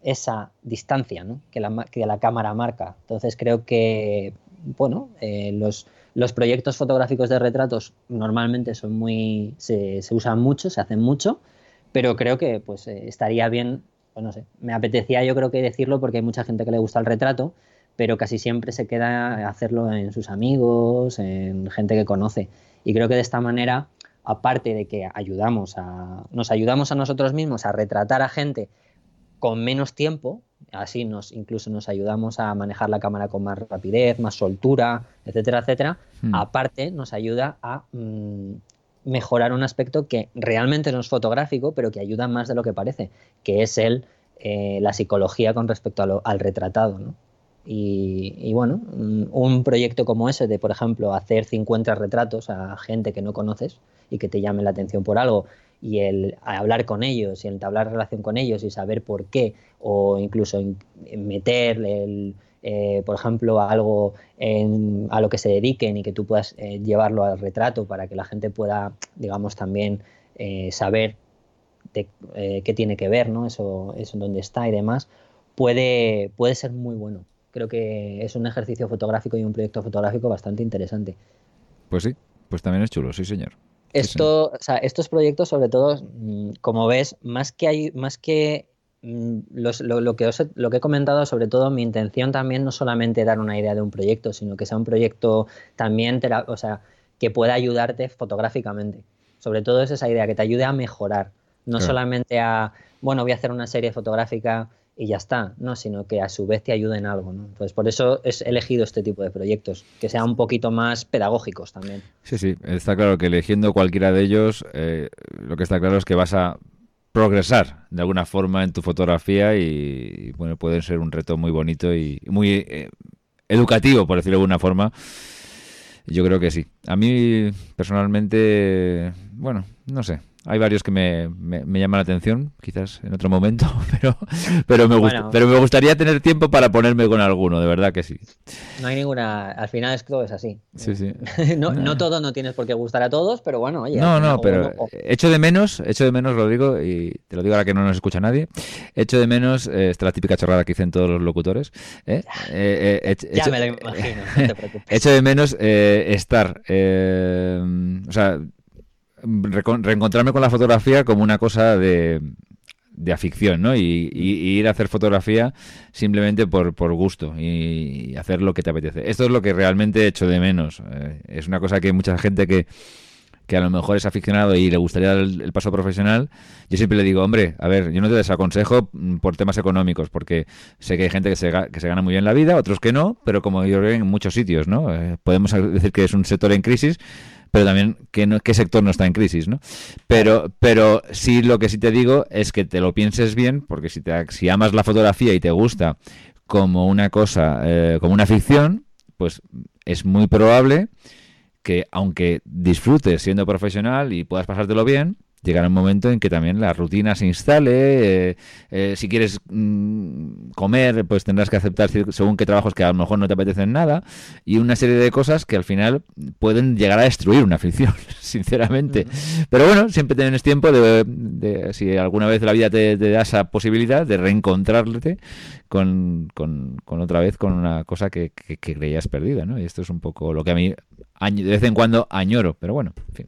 esa distancia que, la, que la cámara marca. Entonces creo que, bueno, eh, los, los proyectos fotográficos de retratos normalmente son muy, se, se usan mucho, se hacen mucho, pero creo que pues eh, estaría bien, pues no sé, me apetecía yo creo que decirlo porque hay mucha gente que le gusta el retrato, pero casi siempre se queda hacerlo en sus amigos, en gente que conoce. Y creo que de esta manera, aparte de que ayudamos a, nos ayudamos a nosotros mismos a retratar a gente con menos tiempo, así nos incluso nos ayudamos a manejar la cámara con más rapidez, más soltura, etcétera, etcétera. Hmm. Aparte, nos ayuda a mm, mejorar un aspecto que realmente no es fotográfico, pero que ayuda más de lo que parece, que es el, eh, la psicología con respecto a lo- al retratado. ¿no? Y, y bueno, mm, un proyecto como ese de, por ejemplo, hacer 50 retratos a gente que no conoces y que te llame la atención por algo y el hablar con ellos y entablar relación con ellos y saber por qué o incluso in- meter el, eh, por ejemplo algo en- a lo que se dediquen y que tú puedas eh, llevarlo al retrato para que la gente pueda digamos también eh, saber de, eh, qué tiene que ver no eso eso dónde está y demás puede puede ser muy bueno. Creo que es un ejercicio fotográfico y un proyecto fotográfico bastante interesante. Pues sí, pues también es chulo, sí, señor. Sí, esto, o sea, estos proyectos, sobre todo, mm, como ves, más que hay, más que mm, los- lo, lo que os he, lo que he comentado, sobre todo, mi intención también no solamente dar una idea de un proyecto, sino que sea un proyecto también, o sea, que pueda ayudarte fotográficamente. Sobre todo es esa idea, que te ayude a mejorar, no Claro. solamente a, bueno, voy a hacer una serie fotográfica y ya está, no, sino que a su vez te ayude en algo, ¿no? Entonces, por eso he elegido este tipo de proyectos, que sean un poquito más pedagógicos también. Sí, sí, está claro que eligiendo cualquiera de ellos, eh, lo que está claro es que vas a progresar de alguna forma en tu fotografía y, bueno, puede ser un reto muy bonito y muy eh, educativo, por decirlo de alguna forma. Yo creo que sí. A mí, personalmente, bueno, no sé. Hay varios que me, me- me llaman la atención, quizás en otro momento, pero, pero, me Bueno. pero me gustaría tener tiempo para ponerme con alguno, de verdad que sí. No hay ninguna. Al final es todo es así. Sí, sí. no, no todo no tienes por qué gustar a todos, pero bueno, oye. No, no, pero o- o- echo de menos, echo de menos, Rodrigo, y te lo digo ahora que no nos escucha nadie, echo de menos, eh, esta es la típica chorrada que dicen todos los locutores, ¿eh? Eh, eh, ya echo- me lo imagino, no te preocupes. Echo de menos eh, estar, eh, o sea, reencontrarme con la fotografía como una cosa de, de afición, ¿no? Y, ir a hacer fotografía simplemente por, por gusto y, hacer lo que te apetece. Esto es lo que realmente echo de menos. Eh, es una cosa que mucha gente que, que a lo mejor es aficionado y le gustaría el, el paso profesional, yo siempre le digo, hombre, a ver, yo no te desaconsejo mm, por temas económicos, porque sé que hay gente que se, que se gana muy bien la vida, otros que no, pero como yo creo en muchos sitios, ¿no? Eh, podemos decir que es un sector en crisis, pero también que no- qué sector no está en crisis, ¿no? Pero, pero sí lo que sí te digo es que te lo pienses bien, porque si, te, si amas la fotografía y te gusta como una cosa, eh, como una ficción, pues es muy probable que aunque disfrutes siendo profesional y puedas pasártelo bien, llegará un momento en que también la rutina se instale. eh, eh, si quieres mm, comer, pues tendrás que aceptar según qué trabajos que a lo mejor no te apetecen nada y una serie de cosas que al final pueden llegar a destruir una ficción, sinceramente. Pero bueno, siempre tienes tiempo de, de- si alguna vez la vida te, te da esa posibilidad de reencontrarte con, con- con otra vez con una cosa que, que- que creías perdida, ¿no? Y esto es un poco lo que a mí de vez en cuando añoro, pero bueno, en fin.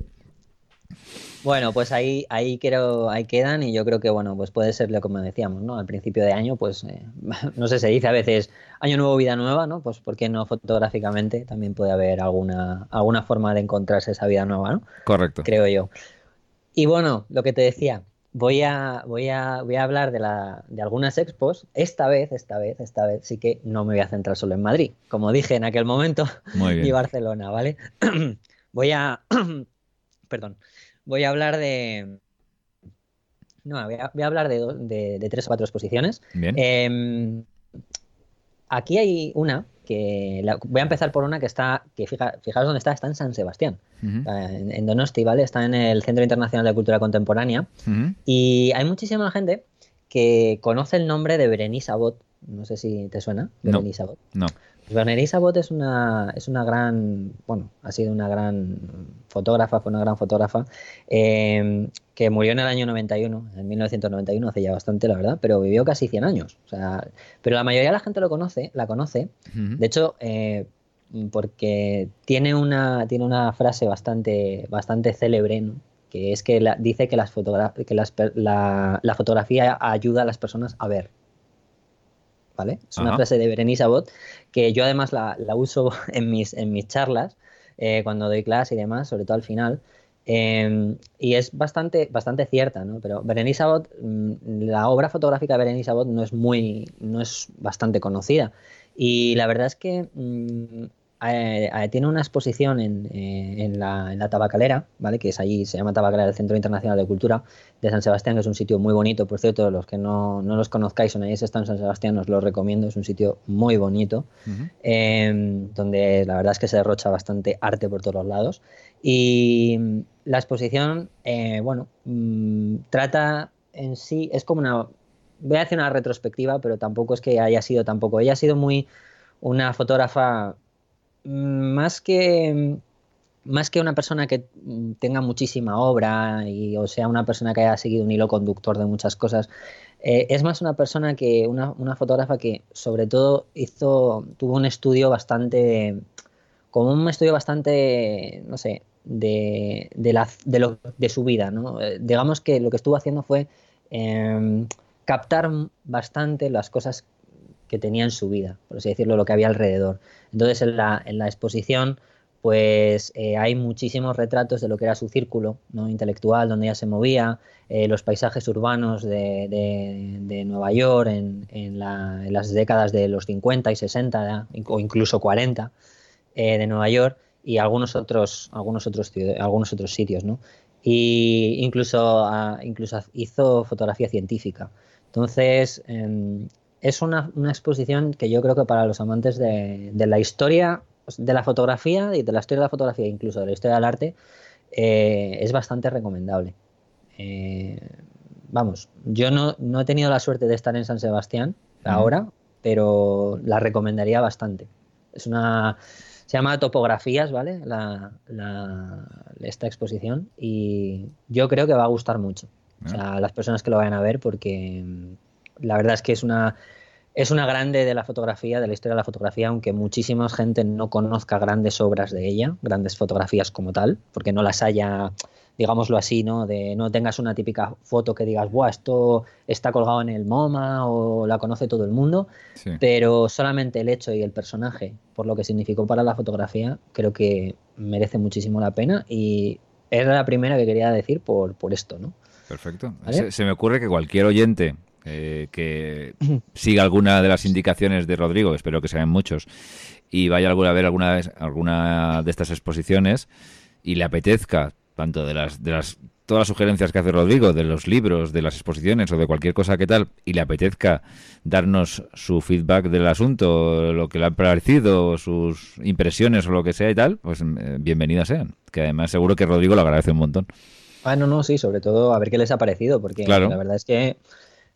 Bueno, pues ahí, ahí quiero, ahí quedan y yo creo que bueno, pues puede ser lo como decíamos, ¿no? Al principio de año, pues eh, no sé, se dice a veces año nuevo, vida nueva, ¿no? Pues ¿por qué no fotográficamente? También puede haber alguna, alguna forma de encontrarse esa vida nueva, ¿no? Correcto. Creo yo. Y bueno, lo que te decía, voy a, voy a, voy a hablar de, la, de algunas expos. Esta vez, esta vez, esta vez sí que no me voy a centrar solo en Madrid, como dije en aquel momento, Muy y. Barcelona, ¿vale? voy a. Perdón. Voy a hablar de. No, voy a, voy a hablar de, do- de- de tres o cuatro exposiciones. Bien. Eh, aquí hay una que. la- voy a empezar por una que está. que fija, fijaos dónde está, está en San Sebastián, Ujú, en, en Donosti, ¿vale? Está en el Centro Internacional de Cultura Contemporánea. Y hay muchísima gente que conoce el nombre de Berenice Abbott. No sé si te suena, No. Berenice Abbott. No. Berenice Abbott es una, es una gran, bueno, ha sido una gran fotógrafa, fue una gran fotógrafa, eh, que murió en el año 91, en 1991, hace ya bastante, la verdad, pero vivió casi 100 años. O sea, pero la mayoría de la gente lo conoce, la conoce, de hecho, eh, porque tiene una, tiene una frase bastante, bastante célebre, ¿no? que es que la- dice que, las que las la fotografía ayuda a las personas a ver. ¿Vale? Es una frase de Berenice Abbott que yo además la, la uso en mis, en mis charlas, eh, cuando doy clase y demás, sobre todo al final. Em, y es bastante, bastante cierta, ¿no? Pero Berenice Abbott, mm, la obra fotográfica de Berenice Abbott no es muy, no es bastante conocida. Y la verdad es que mm, eh, eh, tiene una exposición en, eh, en, la, en, la, Tabacalera, ¿vale? que es allí, se llama Tabacalera del Centro Internacional de Cultura de San Sebastián, que es un sitio muy bonito, por cierto, los que no, no los conozcáis o nadie está en San Sebastián, os lo recomiendo, es un sitio muy bonito, uh -huh. eh, donde la verdad es que se derrocha bastante arte por todos los lados. Y la exposición, bueno, mmm, trata en sí, es como una, voy a hacer una retrospectiva, pero tampoco es que haya sido tampoco, ella ha sido muy una fotógrafa más que más que una persona que tenga muchísima obra y o sea una persona que haya seguido un hilo conductor de muchas cosas eh, es más una persona que una, una, fotógrafa que sobre todo hizo tuvo un estudio bastante como un estudio bastante no sé de, de, la, de, lo, de su vida ¿no? Eh, digamos que lo que estuvo haciendo fue eh, captar bastante las cosas que tenía en su vida, por así decirlo, lo que había alrededor. Entonces, en la, en la exposición, pues eh, hay muchísimos retratos de lo que era su círculo ¿no? intelectual, donde ella se movía, eh, los paisajes urbanos de, de, de Nueva York en, en, la, en, las décadas de los 50 y 60 o incluso 40 eh, de Nueva York y algunos otros, algunos otros, algunos otros sitios. ¿no? Y incluso, uh, incluso hizo fotografía científica. Entonces, es una, una, exposición que yo creo que para los amantes de, de, la historia de la fotografía y de la historia de la fotografía, incluso de la historia del arte, eh, es bastante recomendable. Eh, vamos, yo no, no, he tenido la suerte de estar en San Sebastián uh -huh. ahora, pero la recomendaría bastante. Es una. Se llama Topografías, ¿vale? La, la, esta exposición. Y yo creo que va a gustar mucho. Uh -huh. O sea, a las personas que lo vayan a ver, porque la verdad es que es una, es una grande de la fotografía, de la historia de la fotografía, aunque muchísima gente no conozca grandes obras de ella, grandes fotografías como tal, porque no las haya, digámoslo así, ¿no? De no tengas una típica foto que digas, Buah, esto está colgado en el MoMA o la conoce todo el mundo, sí. pero solamente el hecho y el personaje, por lo que significó para la fotografía, creo que merece muchísimo la pena y era la primera que quería decir por, por esto, ¿no? Perfecto. ¿Vale? Se, se me ocurre que cualquier oyente eh, que siga alguna de las indicaciones de Rodrigo, espero que sean muchos, y vaya a ver alguna, alguna de estas exposiciones y le apetezca, tanto de las, de las todas las sugerencias que hace Rodrigo, de los libros, de las exposiciones o de cualquier cosa que tal, y le apetezca darnos su feedback del asunto, lo que le ha parecido, sus impresiones o lo que sea y tal, pues eh, bienvenidas sean. Que además seguro que Rodrigo lo agradece un montón. Ah, no, no, sí, sobre todo a ver qué les ha parecido, porque claro. la verdad es que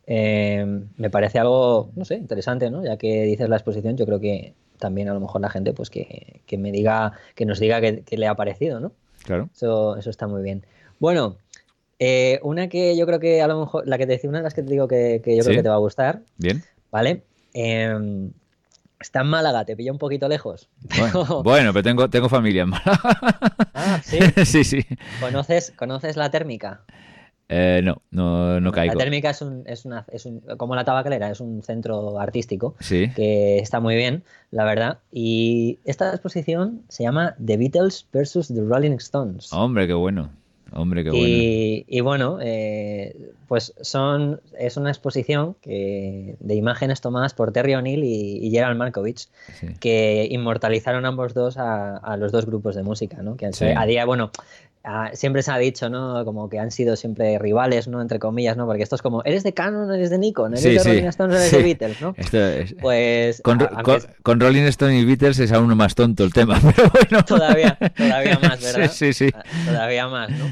eh, me parece algo, no sé, interesante, ¿no? Ya que dices la exposición, yo creo que también a lo mejor la gente, pues que, que me diga, que nos diga que, que, le ha parecido, ¿no? Claro. Eso, eso está muy bien. Bueno, eh, una que yo creo que a lo mejor, la que te decía, una de las que te digo que, que yo ¿Sí? creo que te va a gustar. Bien. ¿Vale? Eh, está en Málaga, te pilla un poquito lejos. Bueno, bueno pero tengo, tengo familia en Málaga. Ah, sí. sí, sí. ¿Conoces, ¿Conoces la térmica? Eh, no, no, no caigo. La térmica es, un, es, una, es un, como la tabacalera, es un centro artístico sí. que está muy bien, la verdad. Y esta exposición se llama The Beatles versus The Rolling Stones. Hombre, qué bueno. Hombre, qué bueno. Y, y bueno, eh, pues son, es una exposición que, de imágenes tomadas por Terry O'Neill y, y, Gerald Markovich, sí. que inmortalizaron ambos dos a, a, los dos grupos de música, ¿no? Que sí. a día, bueno, Ah, siempre se ha dicho, ¿no? Como que han sido siempre rivales, ¿no? Entre comillas, ¿no? Porque esto es como, ¿eres de Canon eres de Nikon? ¿Eres sí, de sí, Rolling Stones eres sí. de Beatles, no? Es... Pues... Con, a, con, con, Rolling Stone y Beatles es aún más tonto el tema, pero bueno. Todavía, todavía más, ¿verdad? Sí, sí, sí. Ah, todavía más, ¿no?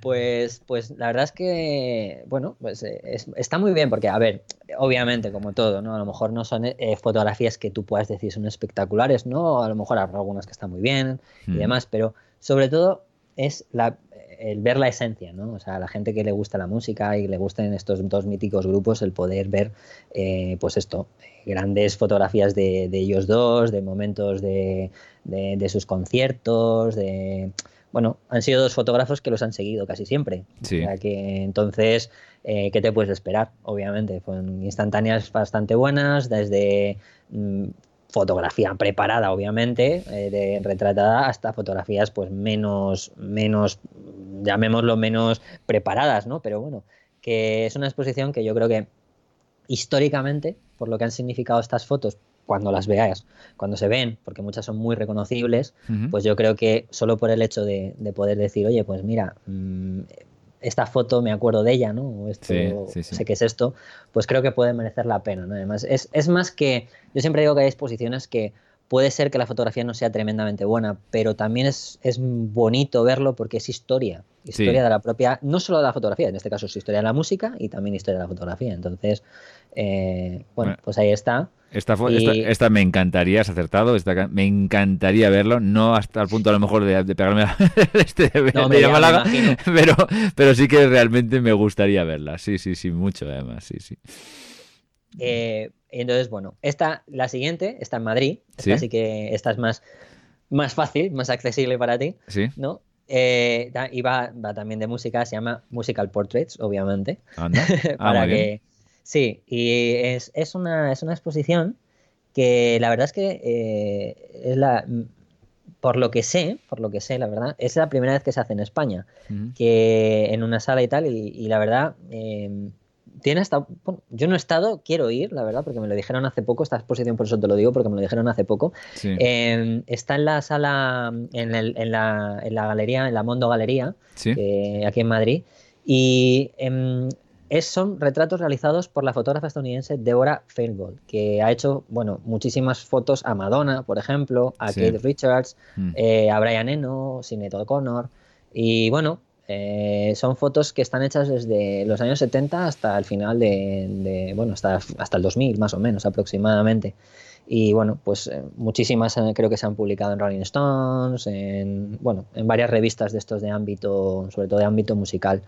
Pues, pues la verdad es que, bueno, pues eh, es, está muy bien porque, a ver, obviamente, como todo, ¿no? A lo mejor no son eh, fotografías que tú puedas decir son espectaculares, ¿no? A lo mejor hay algunas que están muy bien y mm. demás, pero sobre todo es la, el ver la esencia, ¿no? O sea, a la gente que le gusta la música y le gusten estos dos míticos grupos, el poder ver, eh, pues esto, grandes fotografías de, de ellos dos, de momentos de, de, de, sus conciertos, de... Bueno, han sido dos fotógrafos que los han seguido casi siempre. Sí. O sea que entonces, eh, ¿qué te puedes esperar? Obviamente, fueron instantáneas bastante buenas, desde mmm, fotografía preparada, obviamente, eh, de retratada, hasta fotografías pues menos, menos llamémoslo menos preparadas, ¿no? Pero bueno, que es una exposición que yo creo que históricamente, por lo que han significado estas fotos, cuando las veáis, cuando se ven, porque muchas son muy reconocibles, pues yo creo que solo por el hecho de, poder decir, oye, pues mira, mm, esta foto me acuerdo de ella, ¿no? esto, sé qué es esto, pues creo que puede merecer la pena, ¿no? Además, es, es más que, yo siempre digo que hay exposiciones que puede ser que la fotografía no sea tremendamente buena, pero también es, es bonito verlo porque es historia, historia de la propia, no solo de la fotografía, en este caso es historia de la música y también historia de la fotografía. Entonces, eh, bueno, pues ahí está. Esta, esta, me encantaría, has acertado, esta, me encantaría verlo, no hasta el punto a lo mejor de, pegarme a este de, pero, pero sí que realmente me gustaría verla, sí, sí, sí, mucho además, sí, sí. Eh, entonces, bueno, esta, la siguiente, está en Madrid, ¿Sí? que esta es más, más fácil, más accesible para ti, ¿Sí? ¿no? Eh, y va, también de música, se llama Musical Portraits, obviamente. Ah, para que, sí, y es, es, una, es una exposición que la verdad es que eh, es la por lo que sé, por lo que sé, la verdad, es la primera vez que se hace en España, que en una sala y tal, y, la verdad, eh, tiene hasta. yo no he estado, quiero ir, la verdad, porque me lo dijeron hace poco. Esta exposición, por eso te lo digo, porque me lo dijeron hace poco. Em, está en la sala, en, en, la, en, la, galería, en la Mondo Galería, aquí en Madrid. Y em, es, son retratos realizados por la fotógrafa estadounidense Deborah Feingold, que ha hecho bueno, muchísimas fotos a Madonna, por ejemplo, a Kate Richards, mm. eh, a Brian Eno, Sinead O'Connor. Y bueno, eh, son fotos que están hechas desde los años 70 hasta el final de, bueno, hasta, hasta el 2000 más o menos aproximadamente. Y bueno, pues eh, muchísimas eh, creo que se han publicado en Rolling Stones, en, bueno, en varias revistas de estos de ámbito, sobre todo de ámbito musical.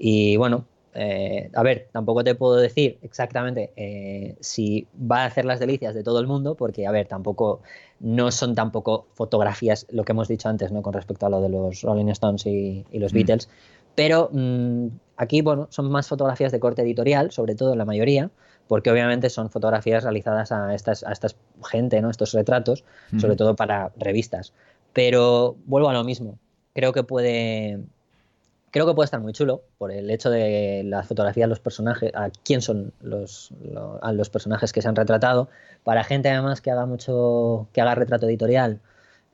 Y bueno, eh, a ver, tampoco te puedo decir exactamente eh, si va a hacer las delicias de todo el mundo, porque, a ver, tampoco no son tampoco fotografías, lo que hemos dicho antes, ¿no? Con respecto a lo de los Rolling Stones y, los mm. Beatles. Pero mm, aquí, bueno, son más fotografías de corte editorial, sobre todo en la mayoría, porque obviamente son fotografías realizadas a estas, a esta gente, ¿no? Estos retratos, sobre todo para revistas. Pero vuelvo a lo mismo. Creo que puede, creo que puede estar muy chulo por el hecho de las fotografías, los personajes, a quién son los, los personajes que se han retratado. Para gente además que haga mucho, que haga retrato editorial,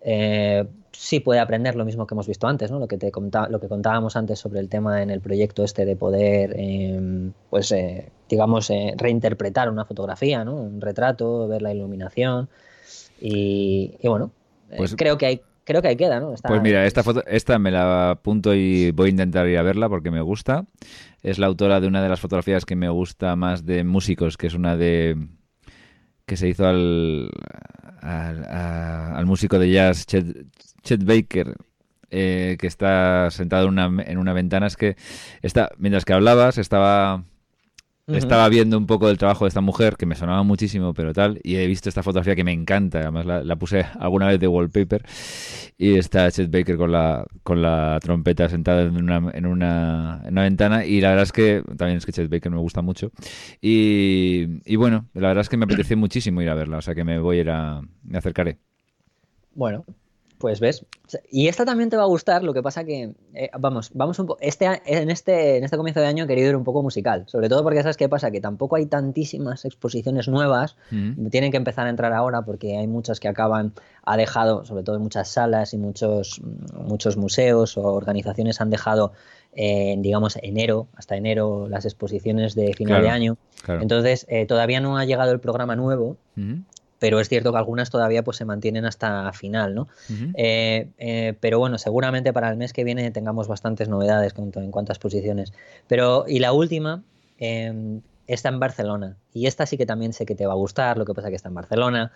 eh, sí puede aprender lo mismo que hemos visto antes, ¿no? Lo que te lo que contábamos antes sobre el tema en el proyecto este de poder, em, pues, eh, digamos, eh, reinterpretar una fotografía, ¿no? Un retrato, ver la iluminación y, y bueno, pues creo que hay creo que ahí queda, ¿no? pues mira, esta foto, esta me la apunto y voy a intentar ir a verla porque me gusta. Es la autora de una de las fotografías que me gusta más de músicos, que es una de que se hizo al, al, músico de jazz Chet, Baker, eh, que está sentado en una, en una ventana. Es que está, mientras que hablabas, estaba estaba viendo un poco del trabajo de esta mujer, que me sonaba muchísimo, pero tal, y he visto esta fotografía que me encanta, además la, puse alguna vez de wallpaper, y está Chet Baker con la, con la trompeta sentada en una, en, una, en una ventana, y la verdad es que también es que Chet Baker me gusta mucho, y, y bueno, la verdad es que me apetece muchísimo ir a verla, o sea que me voy a ir a, me acercaré. Bueno, pues ves, y esta también te va a gustar, lo que pasa que, eh, vamos, vamos un poco, este, en, este, en este comienzo de año he querido ir un poco musical, sobre todo porque sabes qué pasa, que tampoco hay tantísimas exposiciones nuevas, mm. tienen que empezar a entrar ahora porque hay muchas que acaban, ha dejado, sobre todo en muchas salas y muchos, muchos museos o organizaciones han dejado en, digamos, enero, hasta enero, las exposiciones de final de año. Entonces, eh, todavía no ha llegado el programa nuevo, pero es cierto que algunas todavía pues se mantienen hasta final, ¿no? Eh, eh, pero bueno, seguramente para el mes que viene tengamos bastantes novedades en cuanto a exposiciones. Pero, y la última em, está en Barcelona, y esta sí que también sé que te va a gustar, lo que pasa que está en Barcelona,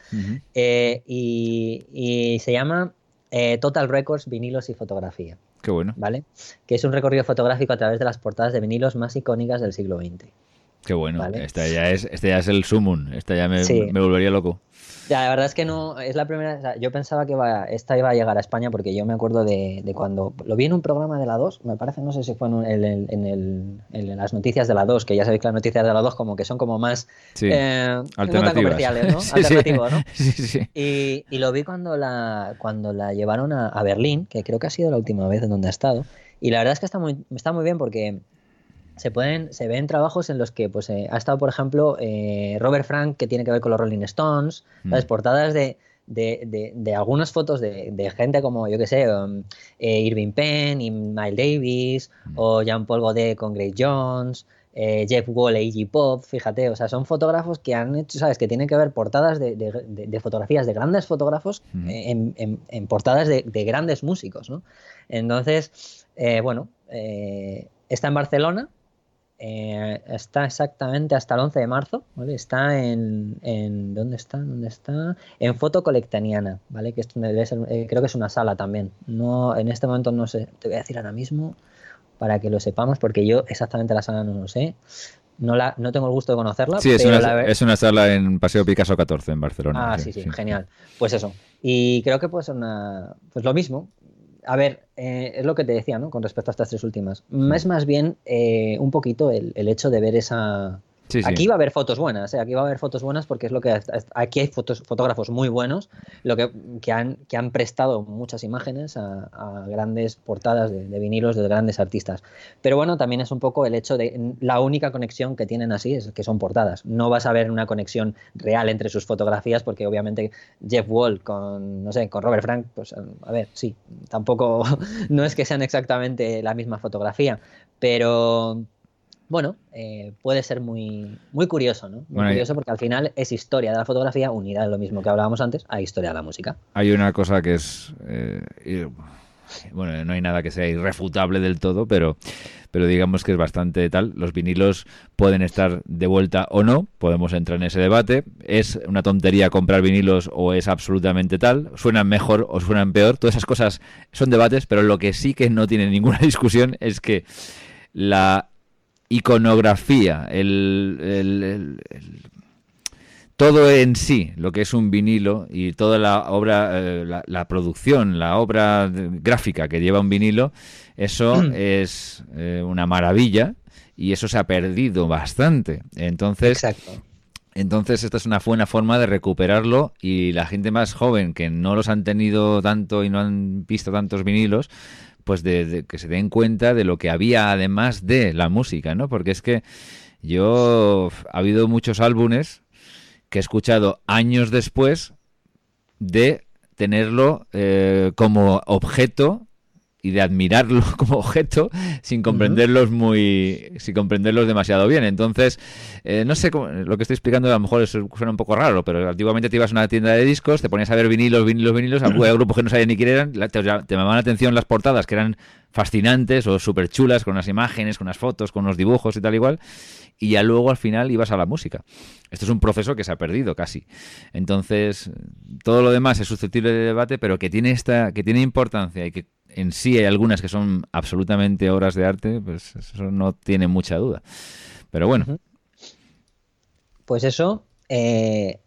eh, y, se llama Total Records, vinilos y fotografía. Qué bueno. ¿Vale? Que es un recorrido fotográfico a través de las portadas de vinilos más icónicas del siglo XX. Qué bueno. Este, ya es, este ya es el sumum. Este ya me, me volvería loco. Ya, la verdad es que no, es la primera, yo pensaba que esta iba a llegar a España porque yo me acuerdo de, cuando lo vi en un programa de la 2, me parece, no sé si fue en, las noticias de la 2, que ya sabéis que las noticias de la 2 como que son como más eh, no comerciales, ¿no? Alternativos, ¿no? Y, y, lo vi cuando la, cuando la llevaron a, a Berlín, que creo que ha sido la última vez en donde ha estado, y la verdad es que está muy, está muy bien porque se pueden se ven trabajos en los que pues eh, ha estado por ejemplo eh, Robert Frank que tiene que ver con los Rolling Stones las mm. portadas de, de, de, algunas fotos de, gente como yo que sé um, eh, Irving Penn y Miles Davis mm. o Jean Paul Godet con Grace Jones Jeff Wall e Iggy Pop, fíjate, o sea, son fotógrafos que han hecho, ¿sabes? Que tienen que ver portadas de, fotografías de grandes fotógrafos mm. en, en, portadas de, grandes músicos, ¿no? Entonces, bueno, está en Barcelona, eh, está exactamente hasta el 11 de marzo, ¿vale? Está en, en ¿dónde está? ¿Dónde está? En Foto Colectaniana, ¿vale? Que esto eh, creo que es una sala también. No, en este momento no sé, te voy a decir ahora mismo para que lo sepamos, porque yo exactamente la sala no lo sé. No, la, no tengo el gusto de conocerla. Sí, es, una, es una sala en Paseo Picasso 14 en Barcelona. Ah, sí, sí, genial. Pues eso. Y creo que pues una, pues lo mismo, a ver, eh, es lo que te decía, ¿no? Con respecto a estas tres últimas. Es más bien eh, un poquito el, hecho de ver esa, aquí va a haber fotos buenas, ¿eh? aquí va a haber fotos buenas porque es lo que aquí hay fotógrafos muy buenos, lo que, que, han, que han prestado muchas imágenes a, grandes portadas de, vinilos de grandes artistas. Pero bueno, también es un poco el hecho de la única conexión que tienen así es que son portadas. No vas a ver una conexión real entre sus fotografías porque obviamente Jeff Wall con no sé, con Robert Frank, pues a ver, sí, tampoco no es que sean exactamente la misma fotografía, pero bueno, eh, puede ser muy, muy curioso, ¿no? Muy curioso porque al final es historia de la fotografía unida a lo mismo que hablábamos antes, a historia de la música. Hay una cosa que es... Eh, bueno, no hay nada que sea irrefutable del todo, pero, pero digamos que es bastante tal. Los vinilos pueden estar de vuelta o no, podemos entrar en ese debate. ¿Es una tontería comprar vinilos o es absolutamente tal? ¿Suenan mejor o suenan peor? Todas esas cosas son debates, pero lo que sí que no tiene ninguna discusión es que la iconografía, el, todo en sí, lo que es un vinilo y toda la obra, eh, la, producción, la obra gráfica que lleva un vinilo, eso es eh, una maravilla y eso se ha perdido bastante. Entonces, Entonces, esta es una buena forma de recuperarlo y la gente más joven que no los han tenido tanto y no han visto tantos vinilos, pues de, que se den cuenta de lo que había además de la música, ¿no? Porque es que yo ha habido muchos álbumes que he escuchado años después de tenerlo eh, como objeto y de admirarlo como objeto sin comprenderlos muy sin comprenderlos demasiado bien. Entonces eh, no sé lo que estoy explicando a lo mejor suena un poco raro pero antiguamente te ibas a una tienda de discos te ponías a ver vinilos vinilos vinilos había grupos que no sabían ni quién eran te, llamaban la atención las portadas que eran fascinantes o súper chulas con unas imágenes con unas fotos con unos dibujos y tal igual y ya luego al final ibas a la música esto es un proceso que se ha perdido casi entonces todo lo demás es susceptible de debate pero que tiene esta que tiene importancia y que en sí hay algunas que son absolutamente obras de arte, pues eso no tiene mucha duda. Pero bueno. Pues eso, eh,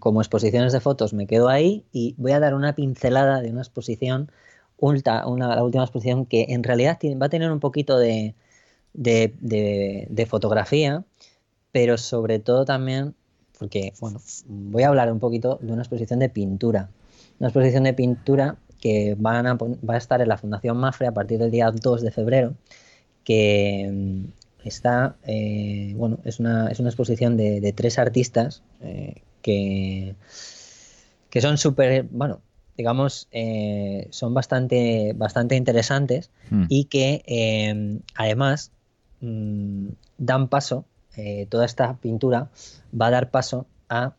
como exposiciones de fotos me quedo ahí y voy a dar una pincelada de una exposición, una, la última exposición que en realidad va a tener un poquito de, de, fotografía, pero sobre todo también, porque, bueno, voy a hablar un poquito de una exposición de pintura. Una exposición de pintura que van a, va a estar en la Fundación Mafre a partir del día 2 de febrero, que mm, está, eh, bueno, es una, es una exposición de, tres artistas eh, que, que son súper, bueno, digamos, eh, son bastante, bastante interesantes hmm. y que además mm, dan paso, toda esta pintura va a dar paso a,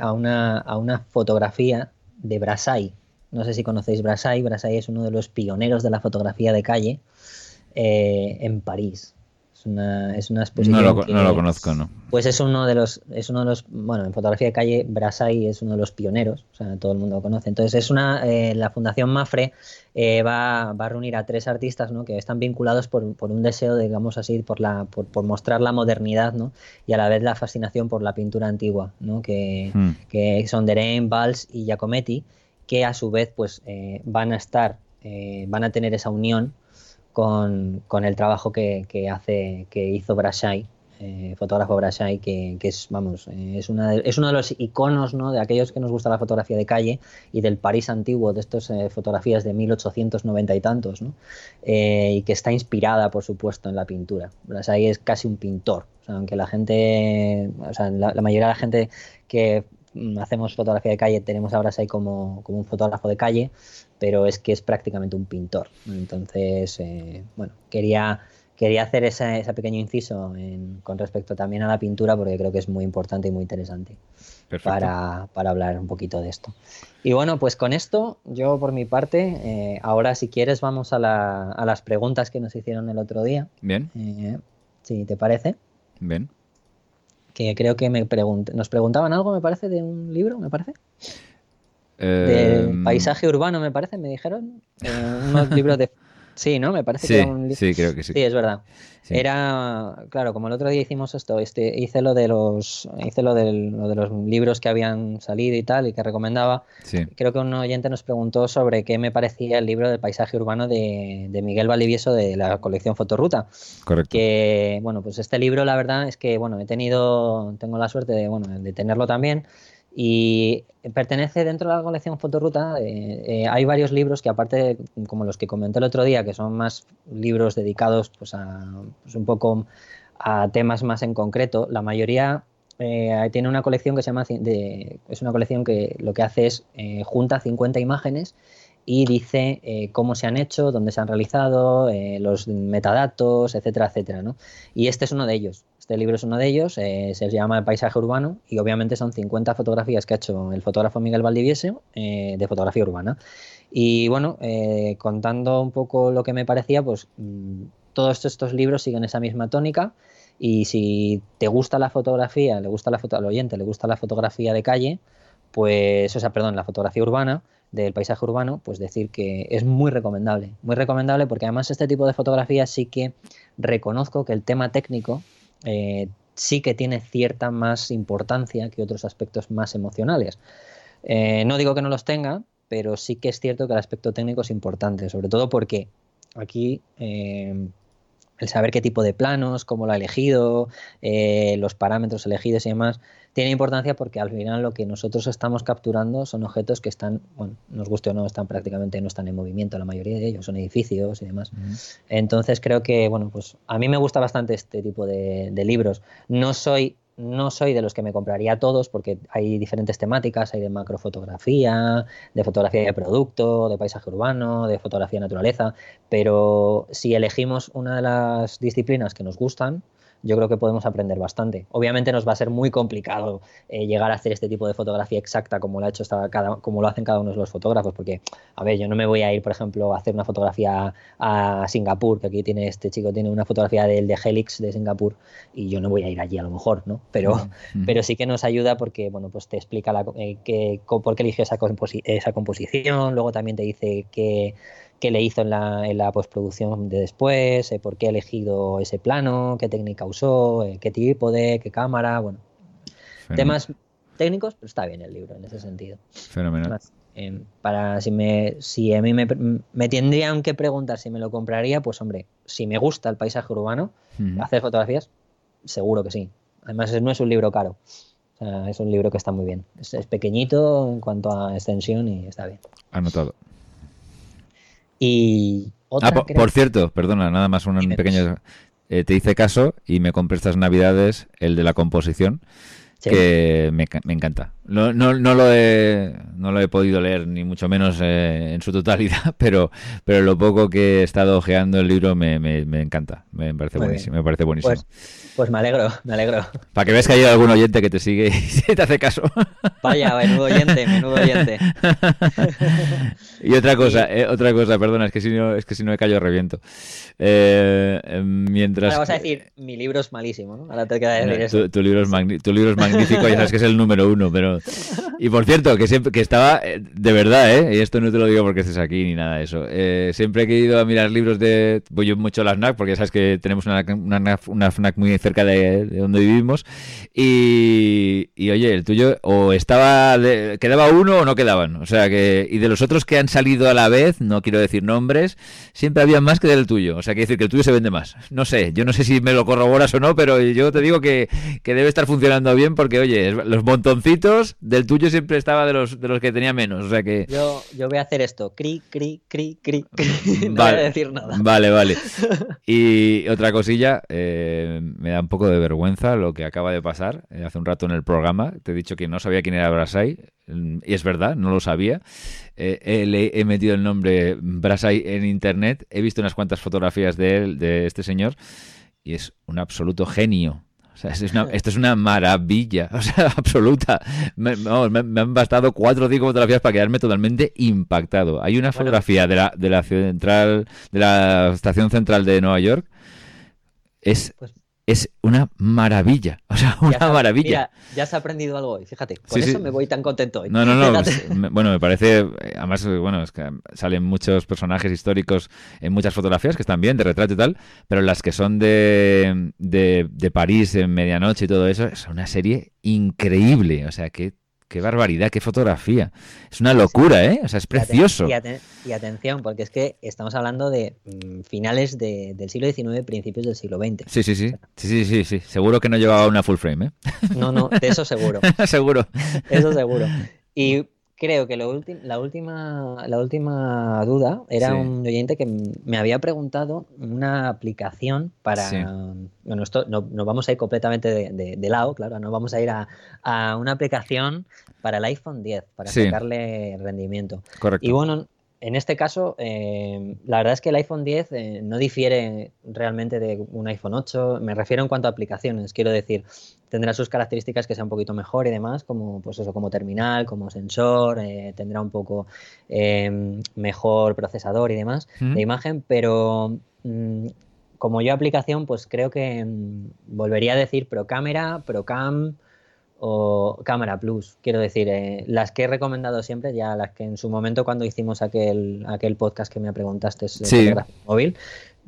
a, una, a una fotografía de Brassai, no sé si conocéis Brassai. Brassai es uno de los pioneros de la fotografía de calle eh, en París. Es una, es una exposición. No lo, que- no lo conozco, ¿no? Pues es uno de los, es uno de los, bueno, en fotografía de calle, Brasai es uno de los pioneros, o sea, todo el mundo lo conoce. Entonces es una, eh, la Fundación Mafre eh, va, va a reunir a tres artistas, ¿no? Que están vinculados por, por un deseo, digamos así, por la, por, por mostrar la modernidad, ¿no? Y a la vez la fascinación por la pintura antigua, ¿no? Que, Mm. que son Derain, Valls y Giacometti, que a su vez, pues, eh, van a estar, van a tener esa unión con, con el trabajo que, que hace, que hizo Brashai, eh, fotógrafo Brashai, que, que es, vamos, eh, es, una de- es uno de los iconos, ¿no? De aquellos que nos gusta la fotografía de calle y del París antiguo, de estas eh, fotografías de 1890 y tantos, ¿no? Y que está inspirada, por supuesto, en la pintura. Brashai es casi un pintor, aunque la gente, o sea, la, mayoría de la gente que hacemos fotografía de calle tenemos a Brashai como, como un fotógrafo de calle, pero es que es prácticamente un pintor. Entonces, eh, bueno, quería, quería hacer ese, ese pequeño inciso en- con respecto también a la pintura porque creo que es muy importante y muy interesante para, para hablar un poquito de esto. Y bueno, pues con esto, yo por mi parte, eh, ahora si quieres vamos a, la- a las preguntas que nos hicieron el otro día, Bien, eh, si te parece, bien. Que creo que me pregunt- nos preguntaban algo, me parece, de un libro, me parece. Eh, Del paisaje urbano, me parece, me dijeron. Eh, unos libros de... Sí, ¿no? Me parece Sí, que era un sí, creo que sí. Sí, es verdad. Sí. Era, claro, como el otro día hicimos esto, este, hice lo de los, hice lo, del- lo de los libros que habían salido y tal y que recomendaba. Sí, Creo que un oyente nos preguntó sobre qué me parecía el libro del paisaje urbano de, de Miguel Valivieso de la colección Fotoruta. correcto. Que, bueno, pues este libro, la verdad es que, bueno, he tenido, tengo la suerte de, bueno, de tenerlo también. Y pertenece dentro de la colección Fotoruta. eh, eh, hay varios libros que, aparte, como los que comenté el otro día, que son más libros dedicados pues, a pues, un poco a temas más en concreto, la mayoría eh, tiene una colección que se llama. es una colección que lo que hace es eh, junta 50 imágenes y dice cómo se han hecho, dónde se han realizado, los metadatos, etcétera, etcétera. ¿no? Y este es uno de ellos. Este libro es uno de ellos, eh, se llama El paisaje urbano y obviamente son 50 fotografías que ha hecho el fotógrafo Miguel Valdivieso eh, de fotografía urbana. Y bueno, eh, contando un poco lo que me parecía, pues mm, todos estos libros siguen esa misma tónica y si te gusta la fotografía, le gusta la foto al oyente, le gusta la fotografía de calle, pues, o sea, perdón, la fotografía urbana, del paisaje urbano, pues decir que es muy recomendable. Muy recomendable porque además este tipo de fotografía sí que reconozco que el tema técnico eh, sí que tiene cierta más importancia que otros aspectos más emocionales. Eh, no digo que no los tenga, pero sí que es cierto que el aspecto técnico es importante, sobre todo porque aquí eh, el saber qué tipo de planos, cómo lo ha elegido, eh, los parámetros elegidos y demás, tiene importancia porque al final lo que nosotros estamos capturando son objetos que están, bueno, nos guste o no, están prácticamente no están en movimiento, la mayoría de ellos son edificios y demás. Entonces creo que, bueno, pues a mí me gusta bastante este tipo de, de libros. No soy, no soy de los que me compraría todos porque hay diferentes temáticas, hay de macrofotografía, de fotografía de producto, de paisaje urbano, de fotografía de naturaleza, pero si elegimos una de las disciplinas que nos gustan, yo creo que podemos aprender bastante. Obviamente nos va a ser muy complicado eh, llegar a hacer este tipo de fotografía exacta como lo ha hecho cada, como lo hacen cada uno de los fotógrafos, porque a ver, yo no me voy a ir, por ejemplo, a hacer una fotografía a Singapur, que aquí tiene este chico tiene una fotografía del de Helix de Singapur y yo no voy a ir allí a lo mejor, ¿no? Pero pero sí que nos ayuda porque bueno pues te explica la, eh, que, por qué eligió esa, composi- esa composición luego también te dice qué, qué le hizo en la, en la postproducción de después eh, por qué ha elegido ese plano qué técnica usó eh, qué trípode qué cámara bueno Fenomenal. temas técnicos pero está bien el libro en ese sentido Fenomenal. Eh, para si me si a mí me, me tendrían que preguntar si me lo compraría pues hombre si me gusta el paisaje urbano hacer fotografías seguro que sí además no es un libro caro o sea, es un libro que está muy bien es, es pequeñito en cuanto a extensión y está bien Anotado. Y otra Ah, por cierto, perdona, nada más un pequeño... eh, te hice caso y me compré estas navidades el de la composición que me, me encanta. No, no, no, lo he, no lo he podido leer, ni mucho menos eh, en su totalidad, pero, pero lo poco que he estado ojeando el libro me, me, me encanta. Me parece buenísimo. Me parece buenísimo. Pues, pues, me alegro, me alegro. Para que veas que hay algún oyente que te sigue y te hace caso. Vaya, menudo oyente, menudo oyente. y otra cosa, eh, otra cosa, perdona, es que si no, es que si no me callo reviento. Eh, mientras. Ahora vas a decir, mi libro es malísimo, ¿no? Ahora te queda decir eso. Tu, libro es tu libro es magnífico, ya sabes que es el número uno, pero y por cierto, que siempre que estaba, eh, de verdad, ¿eh? Y esto no te lo digo porque estés aquí ni nada de eso. Eh, siempre he ido a mirar libros de... Voy yo mucho a la FNAC porque sabes que tenemos una, una, FNAC muy cerca de, donde vivimos. Y, oye, el tuyo o estaba... quedaba uno o no quedaban. O sea que... Y de los otros que han salido a la vez, no quiero decir nombres, siempre había más que del tuyo. O sea, quiere decir que el tuyo se vende más. No sé, yo no sé si me lo corroboras o no, pero yo te digo que, que debe estar funcionando bien porque, oye, los montoncitos del tuyo siempre estaba de los, de los que tenía menos. O sea que... yo, yo voy a hacer esto. Cri, cri, cri, cri, cri. No vale, voy a decir nada. Vale, vale. Y otra cosilla, eh, me da un poco de vergüenza lo que acaba de pasar eh, hace un rato en el programa. Te he dicho que no sabía quién era Brasai. Mm, y es verdad, no lo sabía. Eh, he, he, metido el nombre Brasai en internet. He visto unas cuantas fotografías de él, de este señor. Y es un absoluto genio esto es una maravilla, o sea, absoluta. Me, han bastado cuatro o cinco fotografías para quedarme totalmente impactado. Hay una fotografía de la, de la central, de la estación central de Nueva York. Es pues es una maravilla. O sea, una maravilla. ya has aprendido algo hoy, fíjate. Con eso me voy tan contento hoy. No, no, no. Pues, bueno, me parece. Además, bueno, es que salen muchos personajes históricos en muchas fotografías que están bien, de retrato y tal, pero las que son de, de, de París en medianoche y todo eso, es una serie increíble. O sea, que qué barbaridad, qué fotografía. Es una locura, ¿eh? O sea, es precioso. Y, atención, porque es que estamos hablando de mm, finales del siglo XIX, principios del siglo XX. Sí, sí, sí. Sí, sí, sí, sí. Seguro que no llevaba una full frame, ¿eh? No, no, de eso seguro. seguro. Eso seguro. Y creo que lo la, última, la última duda era un oyente que me había preguntado una aplicación para... Bueno, esto no, nos vamos a ir completamente de, lado, claro, no vamos a ir a, una aplicación para el iPhone 10, para sacarle rendimiento. Correcto. Y bueno, en este caso, eh, la verdad es que el iPhone 10 eh, no difiere realmente de un iPhone 8. Me refiero en cuanto a aplicaciones. Quiero decir, tendrá sus características que sea un poquito mejor y demás, como pues eso, como terminal, como sensor, eh, tendrá un poco mejor procesador y demás de imagen, pero mm, como yo aplicación, pues creo que mm, volvería a decir Pro Cámara, Pro Cam o Cámara Plus. Quiero decir, eh, las que he recomendado siempre, ya las que en su momento cuando hicimos aquel, aquel podcast que me preguntaste sí. móvil,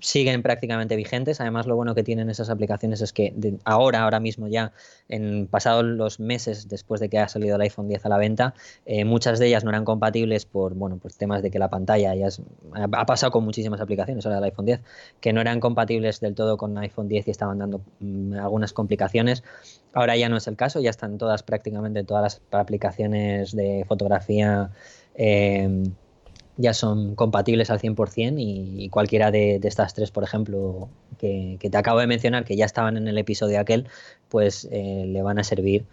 siguen prácticamente vigentes. Además, lo bueno que tienen esas aplicaciones es que ahora, ahora mismo ya, en pasados los meses después de que ha salido el iPhone 10 a la venta, eh, muchas de ellas no eran compatibles por bueno, pues temas de que la pantalla ya ha pasado con muchísimas aplicaciones ahora del iPhone 10 que no eran compatibles del todo con iPhone 10 y estaban dando mm, algunas complicaciones. Ahora ya no es el caso, ya están todas prácticamente todas las aplicaciones de fotografía. Eh, ya son compatibles al 100% y, y cualquiera de, estas tres, por ejemplo, que, te acabo de mencionar, que ya estaban en el episodio aquel, pues eh, le van a servir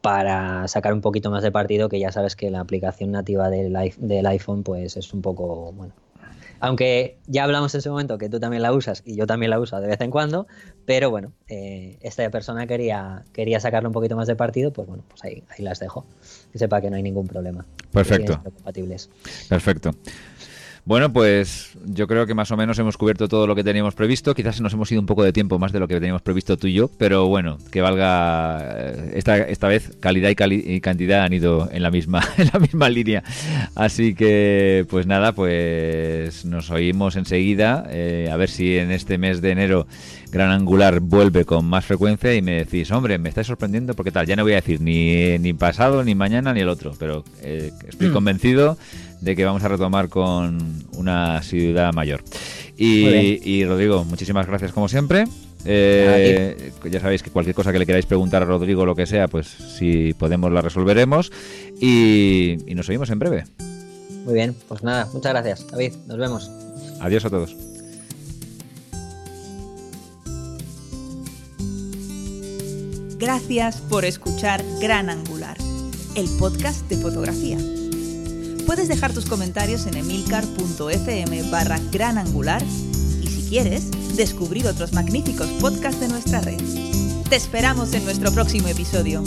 para sacar un poquito más de partido, que ya sabes que la aplicación nativa del, del iPhone pues es un poco, bueno, aunque ya hablamos en ese momento que tú también la usas y yo también la uso de vez en cuando, pero bueno, eh, esta persona quería, quería sacarle un poquito más de partido, pues bueno, pues ahí, ahí las dejo. Que sepa que no hay ningún problema. Perfecto. Perfecto. Bueno, pues yo creo que más o menos hemos cubierto todo lo que teníamos previsto. Quizás nos hemos ido un poco de tiempo más de lo que teníamos previsto tú y yo, pero bueno, que valga eh, esta, esta vez calidad y, cantidad han ido en la misma en la misma línea. Así que pues nada, pues nos oímos enseguida eh, a ver si en este mes de enero Gran Angular vuelve con más frecuencia y me decís, hombre, me estáis sorprendiendo porque tal, ya no voy a decir ni, ni pasado, ni mañana, ni el otro, pero eh, estoy convencido de que vamos a retomar con una ciudad mayor. Y, Rodrigo, muchísimas gracias como siempre. Eh, ya sabéis que cualquier cosa que le queráis preguntar a Rodrigo, lo que sea, pues si podemos la resolveremos. Y, y nos oímos en breve. Muy bien, pues nada, muchas gracias, David. Nos vemos. Adiós a todos. Gracias por escuchar Gran Angular, el podcast de fotografía. Puedes dejar tus comentarios en emilcar.fm barra gran angular y si quieres, descubrir otros magníficos podcasts de nuestra red. Te esperamos en nuestro próximo episodio.